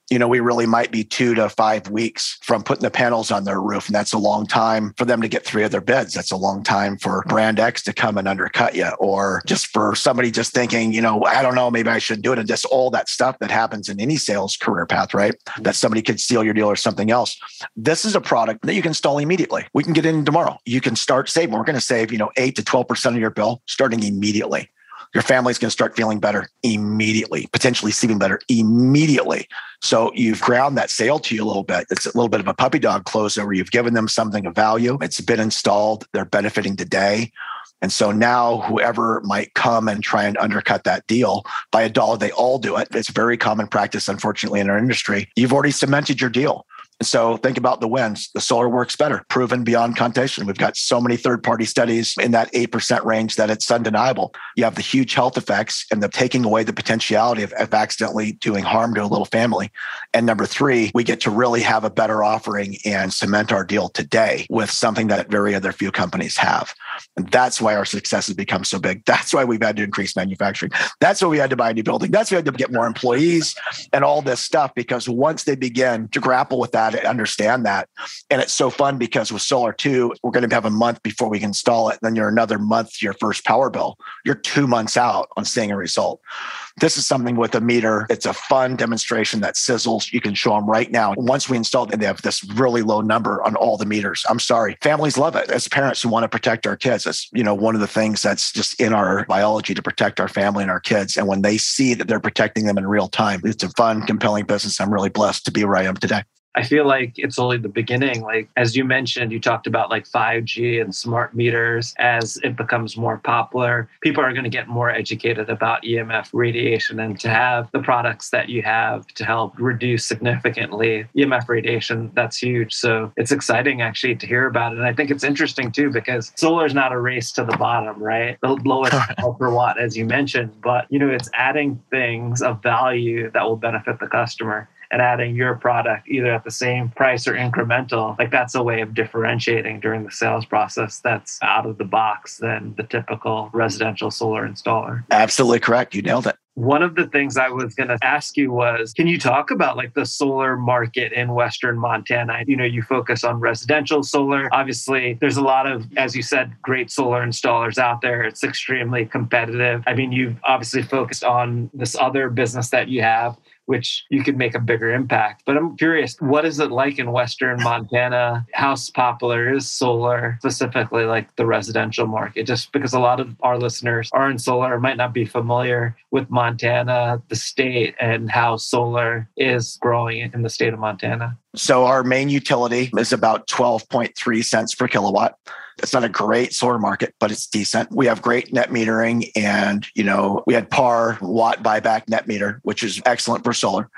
you know, we really might be two to five weeks from putting the panels on their roof. And that's a long time for them to get three of their beds. That's a long time for brand X to come and undercut you, or just for somebody just thinking, you know, I don't know, maybe I should do it. And just all that stuff that happens in any sales career path, right? Mm-hmm. That somebody could steal your deal or something else. This is a product that you can install immediately. We can get in tomorrow. You can start saving. We're going to save, you know, eight to 12% of your bill starting immediately your family's going to start feeling better immediately, potentially sleeping better immediately. So you've ground that sale to you a little bit. It's a little bit of a puppy dog closer where you've given them something of value. It's been installed. They're benefiting today. And so now whoever might come and try and undercut that deal by a dollar, they all do it. It's very common practice, unfortunately, in our industry. You've already cemented your deal. So think about the wins. The solar works better, proven beyond contention. We've got so many third party studies in that 8% range that it's undeniable. You have the huge health effects and the taking away the potentiality of, of accidentally doing harm to a little family. And number three, we get to really have a better offering and cement our deal today with something that very other few companies have. And that's why our success has become so big. That's why we've had to increase manufacturing. That's why we had to buy a new building. That's why we had to get more employees and all this stuff. Because once they begin to grapple with that and understand that, and it's so fun because with Solar 2, we're going to have a month before we can install it. And Then you're another month to your first power bill. You're two months out on seeing a result. This is something with a meter. It's a fun demonstration that sizzles. You can show them right now. Once we install it, they have this really low number on all the meters. I'm sorry. Families love it. As parents who want to protect our kids, it's, you know, one of the things that's just in our biology to protect our family and our kids. And when they see that they're protecting them in real time, it's a fun, compelling business. I'm really blessed to be where I am today. I feel like it's only the beginning. Like, as you mentioned, you talked about like 5G and smart meters as it becomes more popular. People are going to get more educated about EMF radiation and to have the products that you have to help reduce significantly EMF radiation, that's huge. So it's exciting actually to hear about it. And I think it's interesting too because solar is not a race to the bottom, right? The lowest per watt, as you mentioned, but you know, it's adding things of value that will benefit the customer and adding your product either at the same price or incremental, like that's a way of differentiating during the sales process that's out of the box than the typical residential solar installer. Absolutely correct. You nailed it. One of the things I was going to ask you was can you talk about like the solar market in Western Montana? You know, you focus on residential solar. Obviously, there's a lot of, as you said, great solar installers out there. It's extremely competitive. I mean, you've obviously focused on this other business that you have which you could make a bigger impact. But I'm curious, what is it like in Western Montana? How popular is solar, specifically like the residential market? Just because a lot of our listeners are in solar, might not be familiar with Montana, the state, and how solar is growing in the state of Montana. So our main utility is about 12.3 cents per kilowatt. It's not a great solar market, but it's decent. We have great net metering and, you know, we had par watt buyback net meter, which is excellent for solar.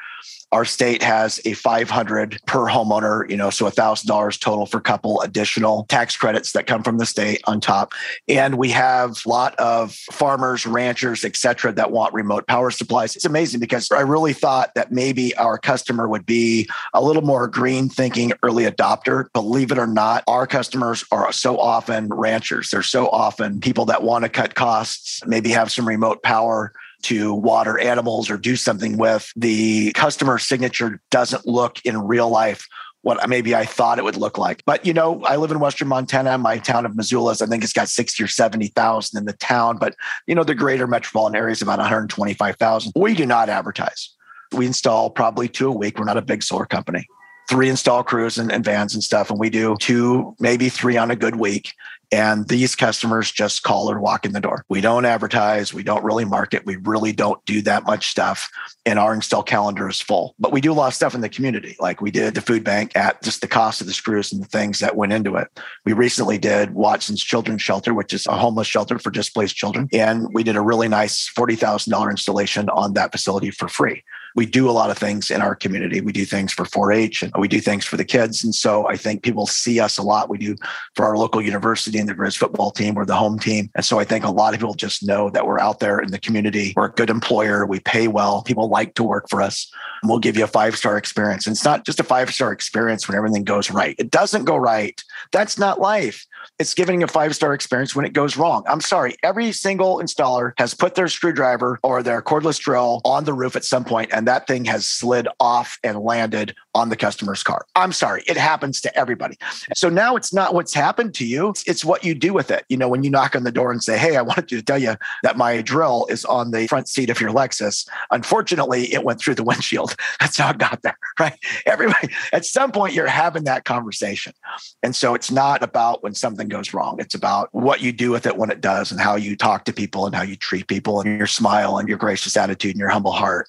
Our state has a 500 per homeowner, you know, so $1,000 total for a couple additional tax credits that come from the state on top. And we have a lot of farmers, ranchers, et cetera, that want remote power supplies. It's amazing because I really thought that maybe our customer would be a little more green thinking early adopter. Believe it or not, our customers are so often ranchers. They're so often people that want to cut costs, maybe have some remote power to water animals or do something with, the customer signature doesn't look in real life what maybe I thought it would look like. But you know, I live in Western Montana. My town of Missoula, is, I think it's got 60 or 70,000 in the town, but you know, the greater metropolitan area is about 125,000. We do not advertise. We install probably two a week. We're not a big solar company. Three install crews and, and vans and stuff, and we do two, maybe three on a good week. And these customers just call or walk in the door. We don't advertise. We don't really market. We really don't do that much stuff. And our install calendar is full. But we do a lot of stuff in the community. Like we did the food bank at just the cost of the screws and the things that went into it. We recently did Watson's Children's Shelter, which is a homeless shelter for displaced children. And we did a really nice $40,000 installation on that facility for free we do a lot of things in our community. We do things for 4 H and we do things for the kids. And so I think people see us a lot. We do for our local university and the Grizz football team. We're the home team. And so I think a lot of people just know that we're out there in the community. We're a good employer. We pay well. People like to work for us. And we'll give you a five star experience. And it's not just a five star experience when everything goes right. It doesn't go right. That's not life. It's giving a five star experience when it goes wrong. I'm sorry. Every single installer has put their screwdriver or their cordless drill on the roof at some point, and that thing has slid off and landed on the customer's car. I'm sorry. It happens to everybody. So now it's not what's happened to you, it's, what you do with it. You know, when you knock on the door and say, Hey, I wanted to tell you that my drill is on the front seat of your Lexus. Unfortunately, it went through the windshield. That's how it got there, right? Everybody, at some point, you're having that conversation. And so it's not about when something goes wrong, it's about what you do with it when it does and how you talk to people and how you treat people and your smile and your gracious attitude and your humble heart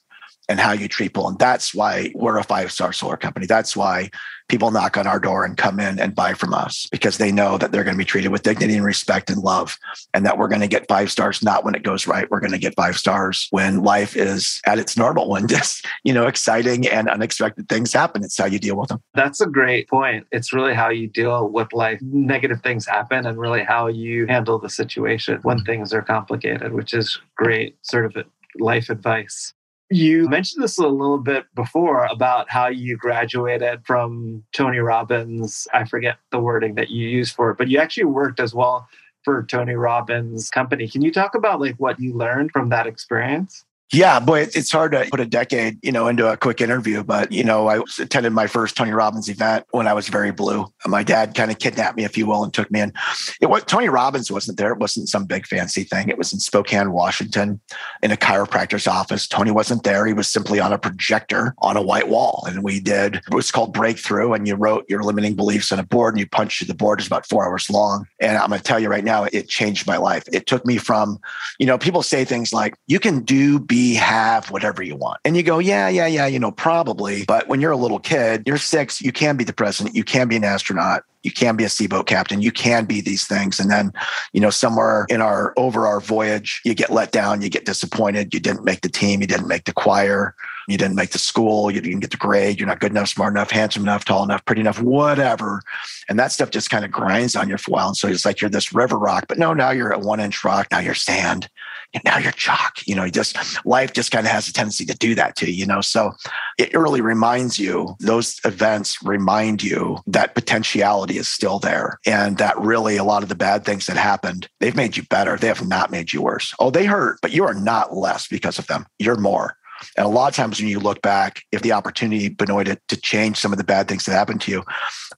and how you treat people. And that's why we're a five star solar company. That's why people knock on our door and come in and buy from us because they know that they're going to be treated with dignity and respect and love, and that we're going to get five stars not when it goes right. We're going to get five stars when life is at its normal, when just, you know, exciting and unexpected things happen. It's how you deal with them. That's a great point. It's really how you deal with life. Negative things happen and really how you handle the situation when things are complicated, which is great sort of life advice. You mentioned this a little bit before about how you graduated from Tony Robbins. I forget the wording that you used for it, but you actually worked as well for Tony Robbins' company. Can you talk about like what you learned from that experience? Yeah, boy, it's hard to put a decade, you know, into a quick interview. But you know, I attended my first Tony Robbins event when I was very blue. My dad kind of kidnapped me, if you will, and took me in. It was Tony Robbins wasn't there. It wasn't some big fancy thing. It was in Spokane, Washington, in a chiropractor's office. Tony wasn't there. He was simply on a projector on a white wall, and we did. It was called Breakthrough, and you wrote your limiting beliefs on a board, and you punched the board. It's about four hours long, and I'm going to tell you right now, it changed my life. It took me from, you know, people say things like, "You can do, be, have whatever you want. And you go, yeah, yeah, yeah, you know, probably. But when you're a little kid, you're six, you can be the president, you can be an astronaut, you can be a seaboat captain, you can be these things. And then, you know, somewhere in our over our voyage, you get let down, you get disappointed, you didn't make the team, you didn't make the choir, you didn't make the school, you didn't get the grade, you're not good enough, smart enough, handsome enough, tall enough, pretty enough, whatever. And that stuff just kind of grinds on you for a while. And so it's like you're this river rock, but no, now you're a one inch rock, now you're sand and now you're chalk. You know, just life just kind of has a tendency to do that to you, you know. So it really reminds you, those events remind you that potentiality is still there. And that really a lot of the bad things that happened, they've made you better. They have not made you worse. Oh, they hurt, but you are not less because of them. You're more. And a lot of times when you look back, if the opportunity, Benoit, to, to change some of the bad things that happened to you,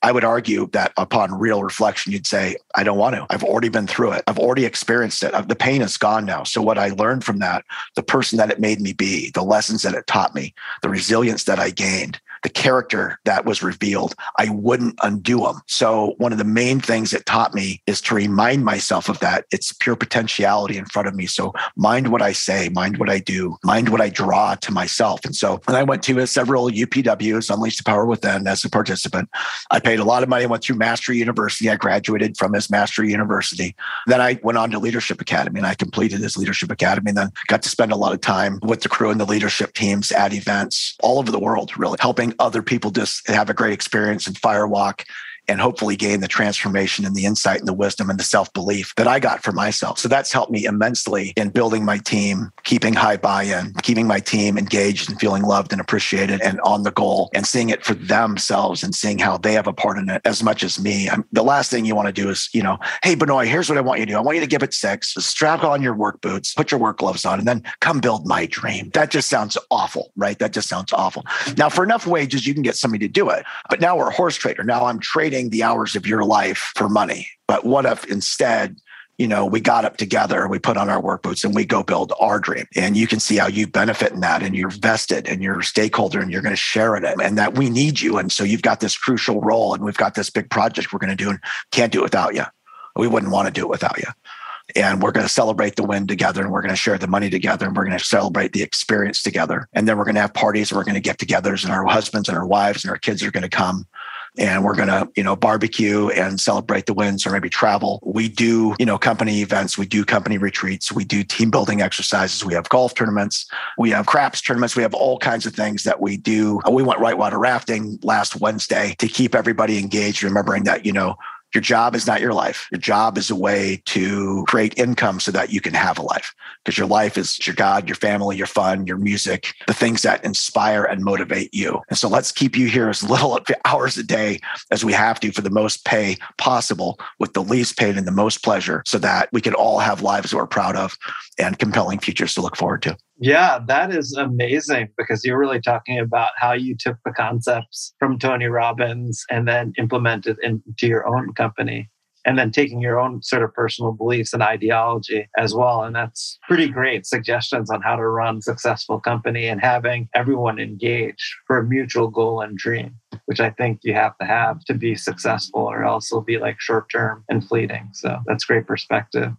I would argue that upon real reflection, you'd say, I don't want to. I've already been through it. I've already experienced it. Uh, the pain is gone now. So what I learned from that, the person that it made me be, the lessons that it taught me, the resilience that I gained, the character that was revealed, I wouldn't undo them. So, one of the main things it taught me is to remind myself of that. It's pure potentiality in front of me. So, mind what I say, mind what I do, mind what I draw to myself. And so, when I went to uh, several UPWs, Unleash the Power Within, as a participant, I paid a lot of money, went through Mastery University. I graduated from his Mastery University. Then I went on to Leadership Academy and I completed his Leadership Academy and then got to spend a lot of time with the crew and the leadership teams at events all over the world, really helping other people just have a great experience in Firewalk and hopefully gain the transformation and the insight and the wisdom and the self belief that I got for myself. So that's helped me immensely in building my team, keeping high buy in, keeping my team engaged and feeling loved and appreciated and on the goal and seeing it for themselves and seeing how they have a part in it as much as me. I'm, the last thing you want to do is, you know, hey, Benoit, here's what I want you to do. I want you to give it six, strap on your work boots, put your work gloves on, and then come build my dream. That just sounds awful, right? That just sounds awful. Now, for enough wages, you can get somebody to do it. But now we're a horse trader. Now I'm trading trading the hours of your life for money. But what if instead, you know, we got up together, we put on our work boots and we go build our dream. And you can see how you benefit in that and you're vested and you're a stakeholder and you're going to share in it and that we need you. And so you've got this crucial role and we've got this big project we're going to do and can't do it without you. We wouldn't want to do it without you and we're going to celebrate the win together and we're going to share the money together and we're going to celebrate the experience together and then we're going to have parties and we're going to get togethers and our husbands and our wives and our kids are going to come and we're going to, you know, barbecue and celebrate the wins or maybe travel. We do, you know, company events, we do company retreats, we do team building exercises, we have golf tournaments, we have craps tournaments, we have all kinds of things that we do. We went whitewater rafting last Wednesday to keep everybody engaged, remembering that, you know, your job is not your life. Your job is a way to create income so that you can have a life because your life is your God, your family, your fun, your music, the things that inspire and motivate you. And so let's keep you here as little hours a day as we have to for the most pay possible with the least pain and the most pleasure so that we can all have lives we're proud of and compelling futures to look forward to. Yeah, that is amazing because you're really talking about how you took the concepts from Tony Robbins and then implemented into your own company and then taking your own sort of personal beliefs and ideology as well. And that's pretty great suggestions on how to run successful company and having everyone engage for a mutual goal and dream, which I think you have to have to be successful or else it'll be like short term and fleeting. So that's great perspective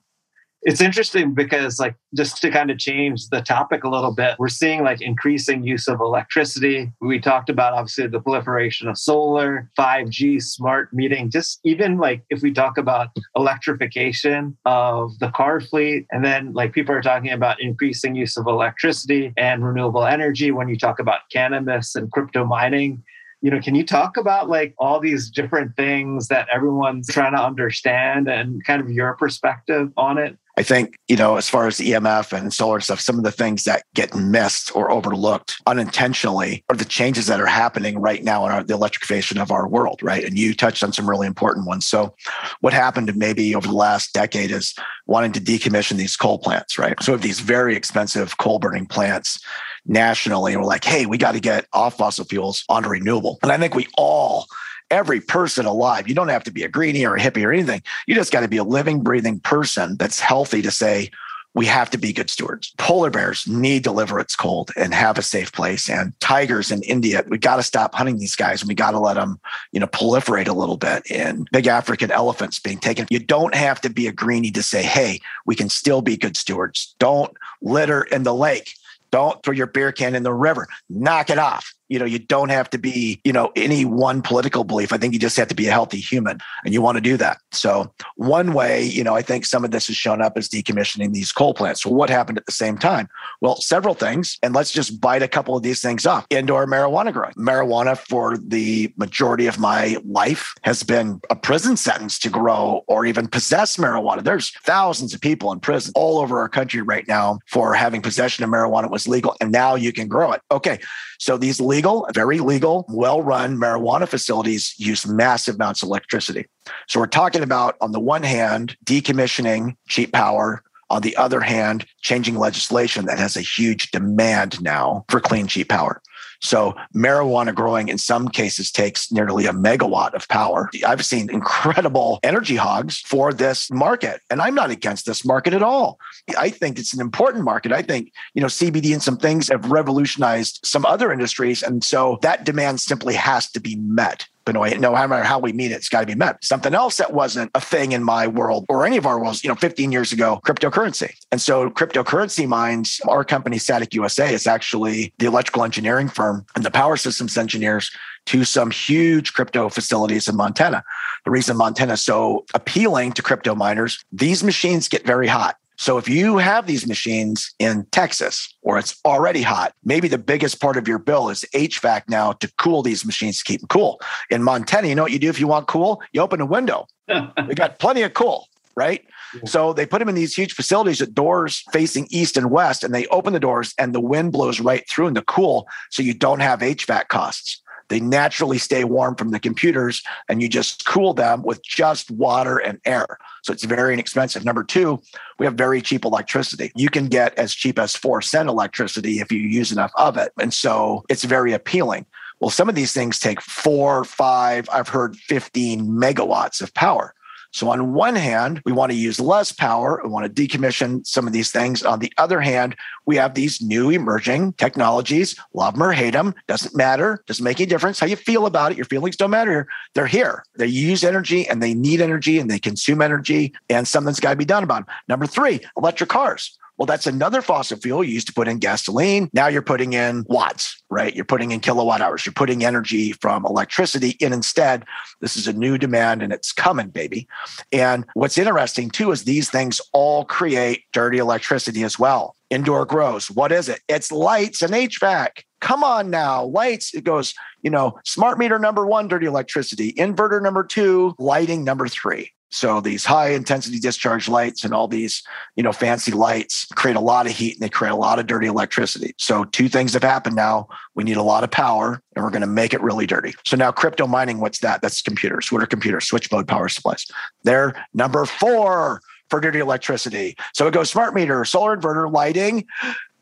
it's interesting because like just to kind of change the topic a little bit we're seeing like increasing use of electricity. We talked about obviously the proliferation of solar 5g smart meeting just even like if we talk about electrification of the car fleet and then like people are talking about increasing use of electricity and renewable energy when you talk about cannabis and crypto mining you know can you talk about like all these different things that everyone's trying to understand and kind of your perspective on it I think, you know, as far as EMF and solar stuff, some of the things that get missed or overlooked unintentionally are the changes that are happening right now in our, the electrification of our world, right? And you touched on some really important ones. So, what happened maybe over the last decade is wanting to decommission these coal plants, right? So, these very expensive coal burning plants nationally, we're like, hey, we got to get off fossil fuels onto renewable. And I think we all every person alive. You don't have to be a greenie or a hippie or anything. You just got to be a living, breathing person that's healthy to say, we have to be good stewards. Polar bears need to live where it's cold and have a safe place. And tigers in India, we got to stop hunting these guys and we got to let them, you know, proliferate a little bit. And big African elephants being taken. You don't have to be a greenie to say, hey, we can still be good stewards. Don't litter in the lake. Don't throw your beer can in the river. Knock it off you know you don't have to be you know any one political belief. I think you just have to be a healthy human and you want to do that. So one way you know i think some of this has shown up as decommissioning these coal plants. So what happened at the same time? Well several things and let's just bite a couple of these things off. Indoor marijuana growing. Marijuana for the majority of my life has been a prison sentence to grow or even possess marijuana. There's thousands of people in prison all over our country right now for having possession of marijuana was legal and now you can grow it. Okay so these legal, very legal, well run marijuana facilities use massive amounts of electricity. So we're talking about, on the one hand, decommissioning cheap power. On the other hand, changing legislation that has a huge demand now for clean, cheap power. So marijuana growing in some cases takes nearly a megawatt of power. I've seen incredible energy hogs for this market, and I'm not against this market at all. I think it's an important market. I think, you know, CBD and some things have revolutionized some other industries. And so that demand simply has to be met. Benoit, no matter how we meet it, it's got to be met. Something else that wasn't a thing in my world or any of our worlds, you know, 15 years ago, cryptocurrency. And so cryptocurrency mines, our company, Satic USA, is actually the electrical engineering firm and the power systems engineers to some huge crypto facilities in Montana. The reason Montana is so appealing to crypto miners, these machines get very hot. So if you have these machines in Texas or it's already hot, maybe the biggest part of your bill is HVAC now to cool these machines to keep them cool. In Montana, you know what you do if you want cool? You open a window. we got plenty of cool, right? So they put them in these huge facilities with doors facing east and west, and they open the doors and the wind blows right through in the cool. So you don't have HVAC costs. They naturally stay warm from the computers and you just cool them with just water and air. So it's very inexpensive. Number two, we have very cheap electricity. You can get as cheap as four cent electricity if you use enough of it. And so it's very appealing. Well, some of these things take four, five, I've heard 15 megawatts of power. So, on one hand, we want to use less power. We want to decommission some of these things. On the other hand, we have these new emerging technologies. Love them or hate them, doesn't matter. Doesn't make any difference how you feel about it. Your feelings don't matter. They're here. They use energy and they need energy and they consume energy, and something's got to be done about them. Number three, electric cars. Well, that's another fossil fuel you used to put in gasoline. Now you're putting in watts, right? You're putting in kilowatt hours. You're putting energy from electricity in instead. This is a new demand and it's coming, baby. And what's interesting too is these things all create dirty electricity as well. Indoor grows. What is it? It's lights and HVAC. Come on now, lights. It goes, you know, smart meter number one, dirty electricity. Inverter number two, lighting number three. So these high intensity discharge lights and all these, you know, fancy lights create a lot of heat and they create a lot of dirty electricity. So two things have happened now. We need a lot of power and we're going to make it really dirty. So now crypto mining, what's that? That's computers. What are computers? Switch mode power supplies. They're number four for dirty electricity. So it goes smart meter, solar inverter, lighting,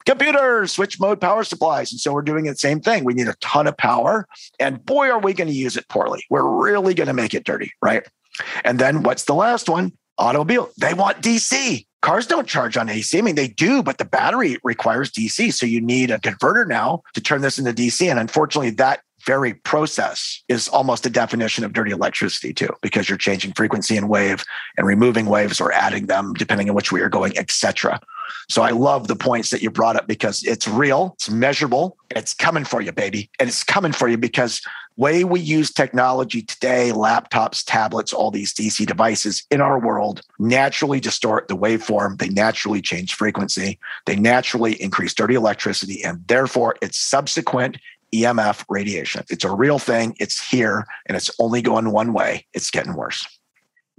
computers, switch mode power supplies. And so we're doing the same thing. We need a ton of power. And boy, are we going to use it poorly. We're really going to make it dirty, right? And then what's the last one? Automobile. They want DC. Cars don't charge on AC. I mean, they do, but the battery requires DC. So you need a converter now to turn this into DC. And unfortunately, that very process is almost a definition of dirty electricity too, because you're changing frequency and wave and removing waves or adding them depending on which way you're going, etc. So I love the points that you brought up because it's real, it's measurable, it's coming for you, baby. And it's coming for you because way we use technology today, laptops, tablets, all these DC devices in our world naturally distort the waveform. They naturally change frequency. They naturally increase dirty electricity. And therefore, its subsequent EMF radiation. It's a real thing. It's here and it's only going one way. It's getting worse.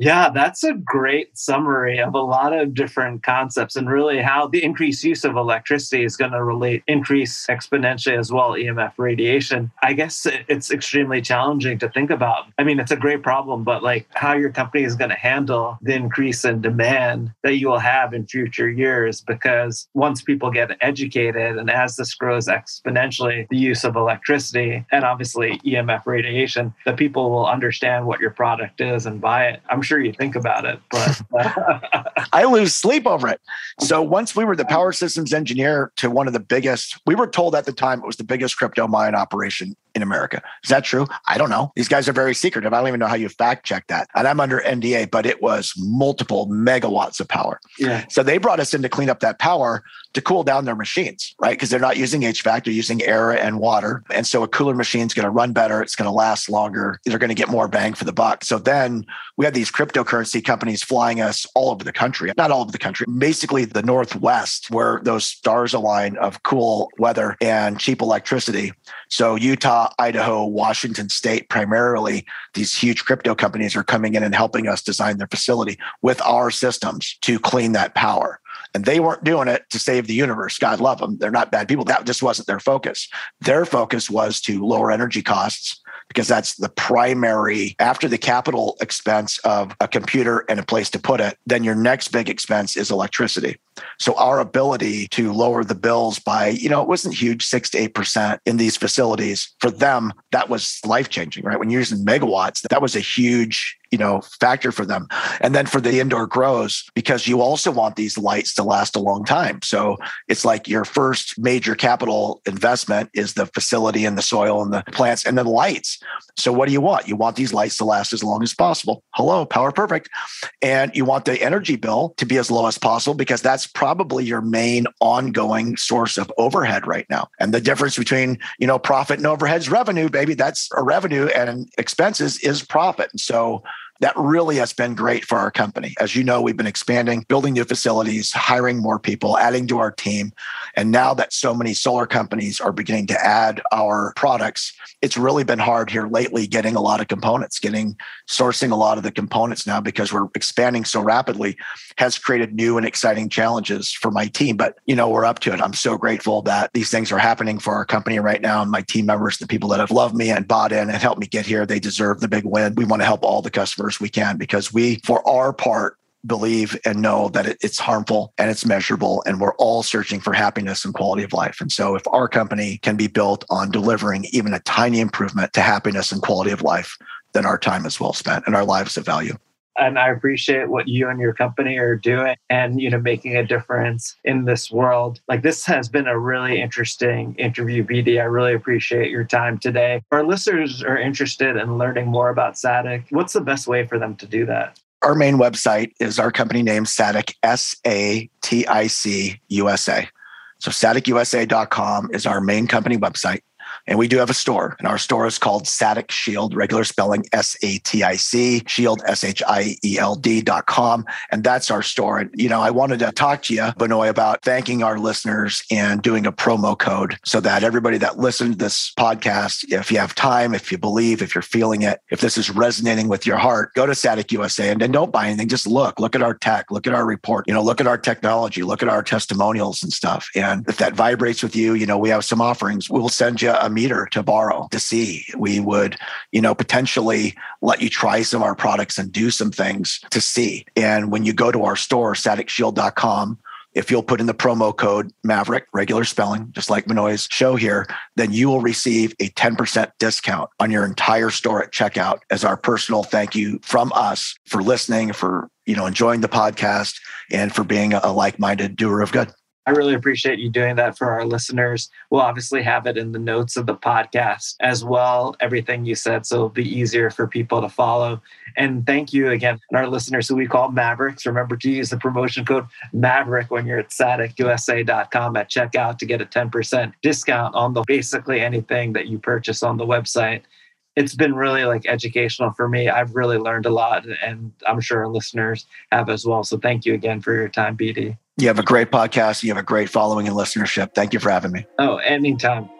Yeah, that's a great summary of a lot of different concepts and really how the increased use of electricity is going to relate increase exponentially as well EMF radiation. I guess it's extremely challenging to think about. I mean, it's a great problem, but like how your company is going to handle the increase in demand that you will have in future years because once people get educated and as this grows exponentially, the use of electricity and obviously EMF radiation, the people will understand what your product is and buy it. I'm sure you think about it, but uh, I lose sleep over it. So once we were the power systems engineer to one of the biggest, we were told at the time it was the biggest crypto mine operation in America. Is that true? I don't know. These guys are very secretive. I don't even know how you fact check that. And I'm under NDA, but it was multiple megawatts of power. Yeah. So they brought us in to clean up that power to cool down their machines, right? Because they're not using HVAC, they're using air and water. And so a cooler machine is going to run better, it's going to last longer, they're going to get more bang for the buck. So then we had these cryptocurrency companies flying us all over the country, not all over the country, basically the Northwest, where those stars align of cool weather and cheap electricity. So Utah, Idaho, Washington State, primarily, these huge crypto companies are coming in and helping us design their facility with our systems to clean that power. And they weren't doing it to save the universe. God love them. They're not bad people. That just wasn't their focus. Their focus was to lower energy costs because that's the primary after the capital expense of a computer and a place to put it then your next big expense is electricity So our ability to lower the bills by, you know, it wasn't huge, six to eight percent in these facilities. For them, that was life changing, right? When you're using megawatts, that was a huge you know factor for them. And then for the indoor grows because you also want these lights to last a long time. So it's like your first major capital investment is the facility and the soil and the plants and then the lights. So what do you want? You want these lights to last as long as possible. Hello power perfect. And you want the energy bill to be as low as possible because that's probably your main ongoing source of overhead right now. And the difference between you know profit and overheads revenue baby. That's a revenue and expenses is profit. And so that really has been great for our company. As you know, we've been expanding, building new facilities, hiring more people, adding to our team. And now that so many solar companies are beginning to add our products, it's really been hard here lately getting a lot of components, getting sourcing a lot of the components now because we're expanding so rapidly has created new and exciting challenges for my team. But, you know, we're up to it. I'm so grateful that these things are happening for our company right now. And my team members, the people that have loved me and bought in and helped me get here, they deserve the big win. We want to help all the customers we can because we, for our part, believe and know that it's harmful and it's measurable and we're all searching for happiness and quality of life. And so if our company can be built on delivering even a tiny improvement to happiness and quality of life then our time is well spent and our lives of value and I appreciate what you and your company are doing and you know making a difference in this world. Like this has been a really interesting interview, BD. I really appreciate your time today. If our listeners are interested in learning more about SATIC, what's the best way for them to do that? Our main website is our company name, SATIC, S A T I C USA. So saticusa.com is our main company website. And we do have a store, and our store is called SATIC Shield, regular spelling S A T I C, Shield, S H I E L D.com. And that's our store. And, you know, I wanted to talk to you, Benoit, about thanking our listeners and doing a promo code so that everybody that listened to this podcast, if you have time, if you believe, if you're feeling it, if this is resonating with your heart, go to SATIC USA and then don't buy anything. Just look, look at our tech, look at our report, you know, look at our technology, look at our testimonials and stuff. And if that vibrates with you, you know, we have some offerings. We will send you a meter to borrow to see. We would, you know, potentially let you try some of our products and do some things to see. And when you go to our store, saticshield.com, if you'll put in the promo code Maverick, regular spelling, just like Benoit's show here, then you will receive a 10% discount on your entire store at checkout as our personal thank you from us for listening, for you know, enjoying the podcast and for being a like-minded doer of good. I really appreciate you doing that for our listeners. We'll obviously have it in the notes of the podcast as well, everything you said, so it'll be easier for people to follow. And thank you again, And our listeners who we call Mavericks. Remember to use the promotion code Maverick when you're at saticusa.com at checkout to get a 10% discount on the basically anything that you purchase on the website it's been really like educational for me. I've really learned a lot, and I'm sure our listeners have as well. So thank you again for your time, BD. You have a great podcast. You have a great following and listenership. Thank you for having me. Oh, anytime.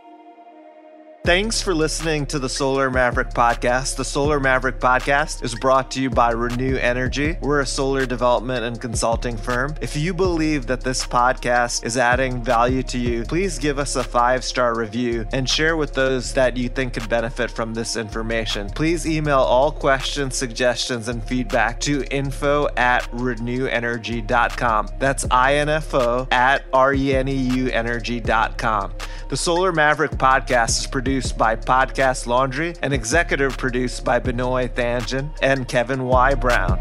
Thanks for listening to the Solar Maverick podcast. The Solar Maverick podcast is brought to you by Renew Energy. We're a solar development and consulting firm. If you believe that this podcast is adding value to you, please give us a five star review and share with those that you think could benefit from this information. Please email all questions, suggestions, and feedback to info at renewenergy.com. That's info at R N U energy.com. The Solar Maverick podcast is produced by Podcast Laundry and executive produced by Benoit Thanjan and Kevin Y. Brown.